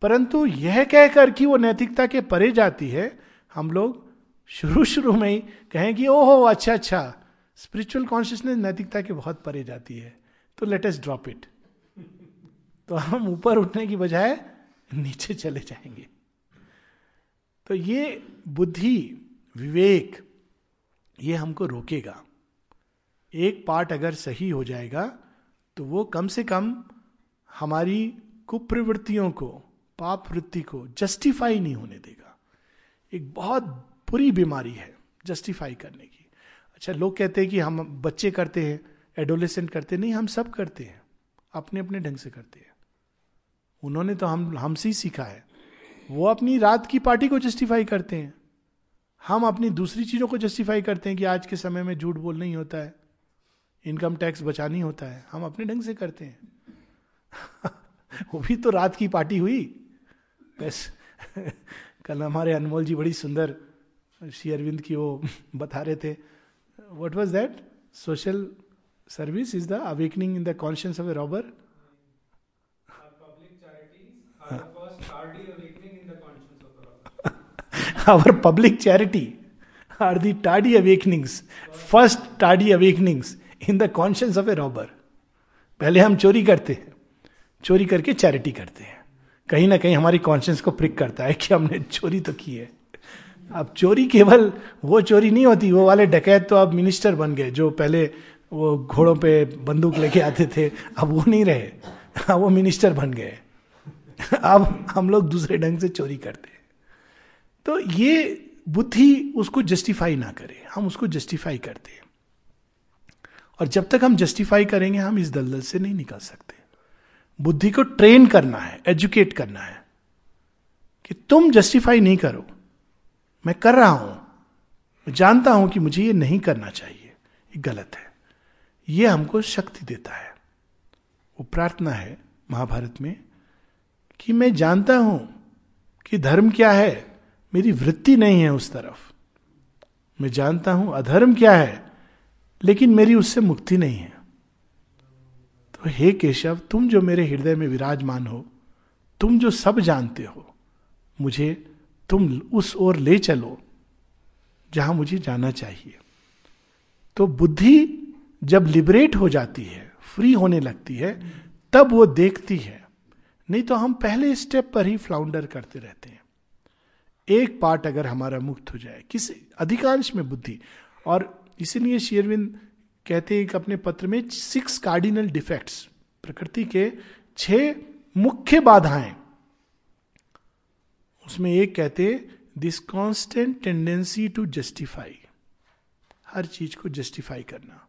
परंतु यह कहकर कि वो नैतिकता के परे जाती है, हम लोग शुरू शुरू में ही कहें कि ओहो अच्छा अच्छा स्पिरिचुअल कॉन्शियसनेस नैतिकता के बहुत परे जाती है। तो लेट एस ड्रॉप इट तो हम ऊपर उठने की बजाय नीचे चले जाएँगे। तो ये बुद्धि, विवेक, ये हमको रोकेगा। एक पार्ट अगर सही हो जाएगा तो वो कम से कम हमारी कुप्रवृत्तियों को पाप वृत्ति को जस्टिफाई नहीं होने देगा। एक बहुत बुरी बीमारी है जस्टिफाई करने की। अच्छा लोग कहते हैं कि हम बच्चे करते हैं एडोलेसेंट करते नहीं, हम सब करते हैं। अपने अपने ढंग से करते हैं। उन्होंने तो हम, हमसे ही सीखा है। वो अपनी रात की पार्टी को जस्टिफाई करते हैं। हम अपनी दूसरी चीज़ों को जस्टिफाई करते हैं कि आज के समय में झूठ बोल नहीं होता है। इनकम टैक्स बचा नहीं होता है। हम अपने ढंग से करते हैं। वो भी तो रात की पार्टी हुई। बस। कल हमारे अनमोल जी बड़ी सुंदर श्री अरविंद की वो बता रहे थे। What was that social service is the awakening in the conscious of a robber our public charity are the tardy awakenings, first tardy awakenings in the conscience of a robber. पहले हम चोरी करते हैं चोरी करके चैरिटी करते हैं। कहीं ना कहीं हमारी कॉन्शियंस को प्रिक करता है कि हमने चोरी तो की है। अब चोरी केवल वो चोरी नहीं होती वो वाले डकैत तो अब मिनिस्टर बन गए जो पहले वो घोड़ों पे बंदूक लेके आते थे अब वो नहीं रहे। अब वो मिनिस्टर बन गए। अब हम लोग दूसरे ढंग से चोरी करते हैं। तो ये बुद्धि उसको जस्टिफाई ना करे। हम उसको जस्टिफाई करते हैं। और जब तक हम जस्टिफाई करेंगे, हम इस दलदल से नहीं निकल सकते। बुद्धि को ट्रेन करना है एजुकेट करना है कि तुम जस्टिफाई नहीं करो। मैं कर रहा हूँ। मैं जानता हूँ कि मुझे ये नहीं करना चाहिए। ये गलत है। ये हमको शक्ति देता है। वो प्रार्थना है महाभारत में कि मैं जानता हूँ कि धर्म क्या है। मेरी वृत्ति नहीं है उस तरफ़। मैं जानता हूँ अधर्म क्या है, लेकिन मेरी उससे मुक्ति नहीं है। तो हे केशव, तुम जो मेरे हृदय में विराजमान हो, तुम जो सब जानते हो, मुझे तुम उस ओर ले चलो, जहाँ मुझे जाना चाहिए। तो बुद्धि जब लिबरेट हो जाती है, फ्री होने लगती है, तब वो देखती है। नहीं तो हम पहले स्टेप पर ही फ्लाउंडर करते रहते हैं। एक पार्ट अगर हमारा मुक्त हो जाए, किस अधिकांश में बुद्धि। और इसीलिए शेरविंद कहते हैं अपने पत्र में सिक्स कार्डिनल डिफेक्ट्स, प्रकृति के छह मुख्य बाधाएँ। उसमें एक कहते this constant tendency to justify हर चीज़ को जस्टिफाई करना।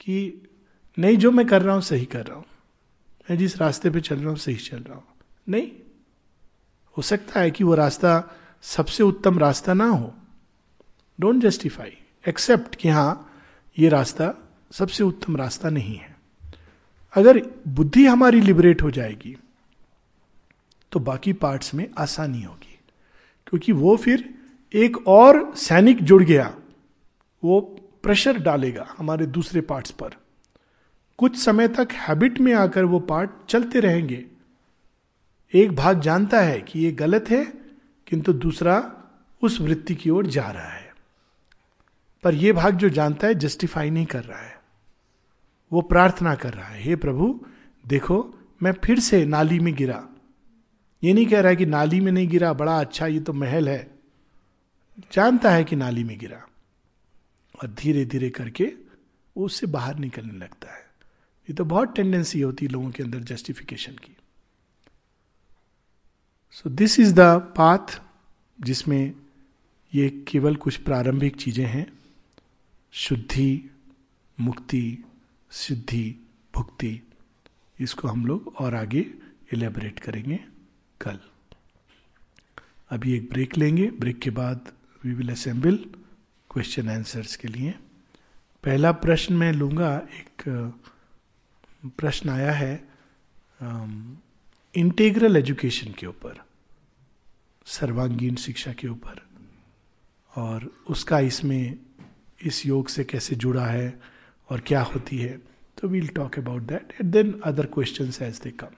कि नहीं, जो मैं कर रहा हूँ, सही कर रहा हूँ। मैं जिस रास्ते पे चल रहा हूँ, सही चल रहा हूँ। नहीं हो सकता है कि वो रास्ता सबसे उत्तम रास्ता ना हो। डोंट जस्टिफाई एक्सेप्ट कि हाँ ये रास्ता सबसे उत्तम रास्ता नहीं है। अगर बुद्धि हमारी लिबरेट हो जाएगी तो बाकी पार्ट्स में आसानी होगी। क्योंकि वो फिर एक और सैनिक जुड़ गया। वो प्रेशर डालेगा हमारे दूसरे पार्ट्स पर। कुछ समय तक हैबिट में आकर वो पार्ट चलते रहेंगे। एक भाग जानता है कि ये गलत है, किंतु दूसरा उस वृत्ति की ओर जा रहा है। पर यह भाग जो जानता है जस्टिफाई नहीं कर रहा है। वो प्रार्थना कर रहा है, हे प्रभु, देखो, मैं फिर से नाली में गिरा। ये नहीं कह रहा है कि नाली में नहीं गिरा, बड़ा अच्छा ये तो महल है। जानता है कि नाली में गिरा। और धीरे धीरे करके वो उससे बाहर निकलने लगता है। ये तो बहुत टेंडेंसी होती है लोगों के अंदर जस्टिफिकेशन की। So this is the path जिसमें ये केवल कुछ प्रारंभिक चीज़ें हैं। शुद्धि, मुक्ति, सिद्धि, भुक्ति, इसको हम लोग और आगे इलेबरेट करेंगे कल। अभी एक ब्रेक लेंगे। ब्रेक के बाद we will assemble question answers के लिए। पहला प्रश्न मैं लूँगा। एक प्रश्न आया है इंटेग्रल एजुकेशन के ऊपर। सर्वांगीण शिक्षा के ऊपर। और उसका इसमें इस योग से कैसे जुड़ा है और क्या होती है तो we'll talk about that and then other question as they come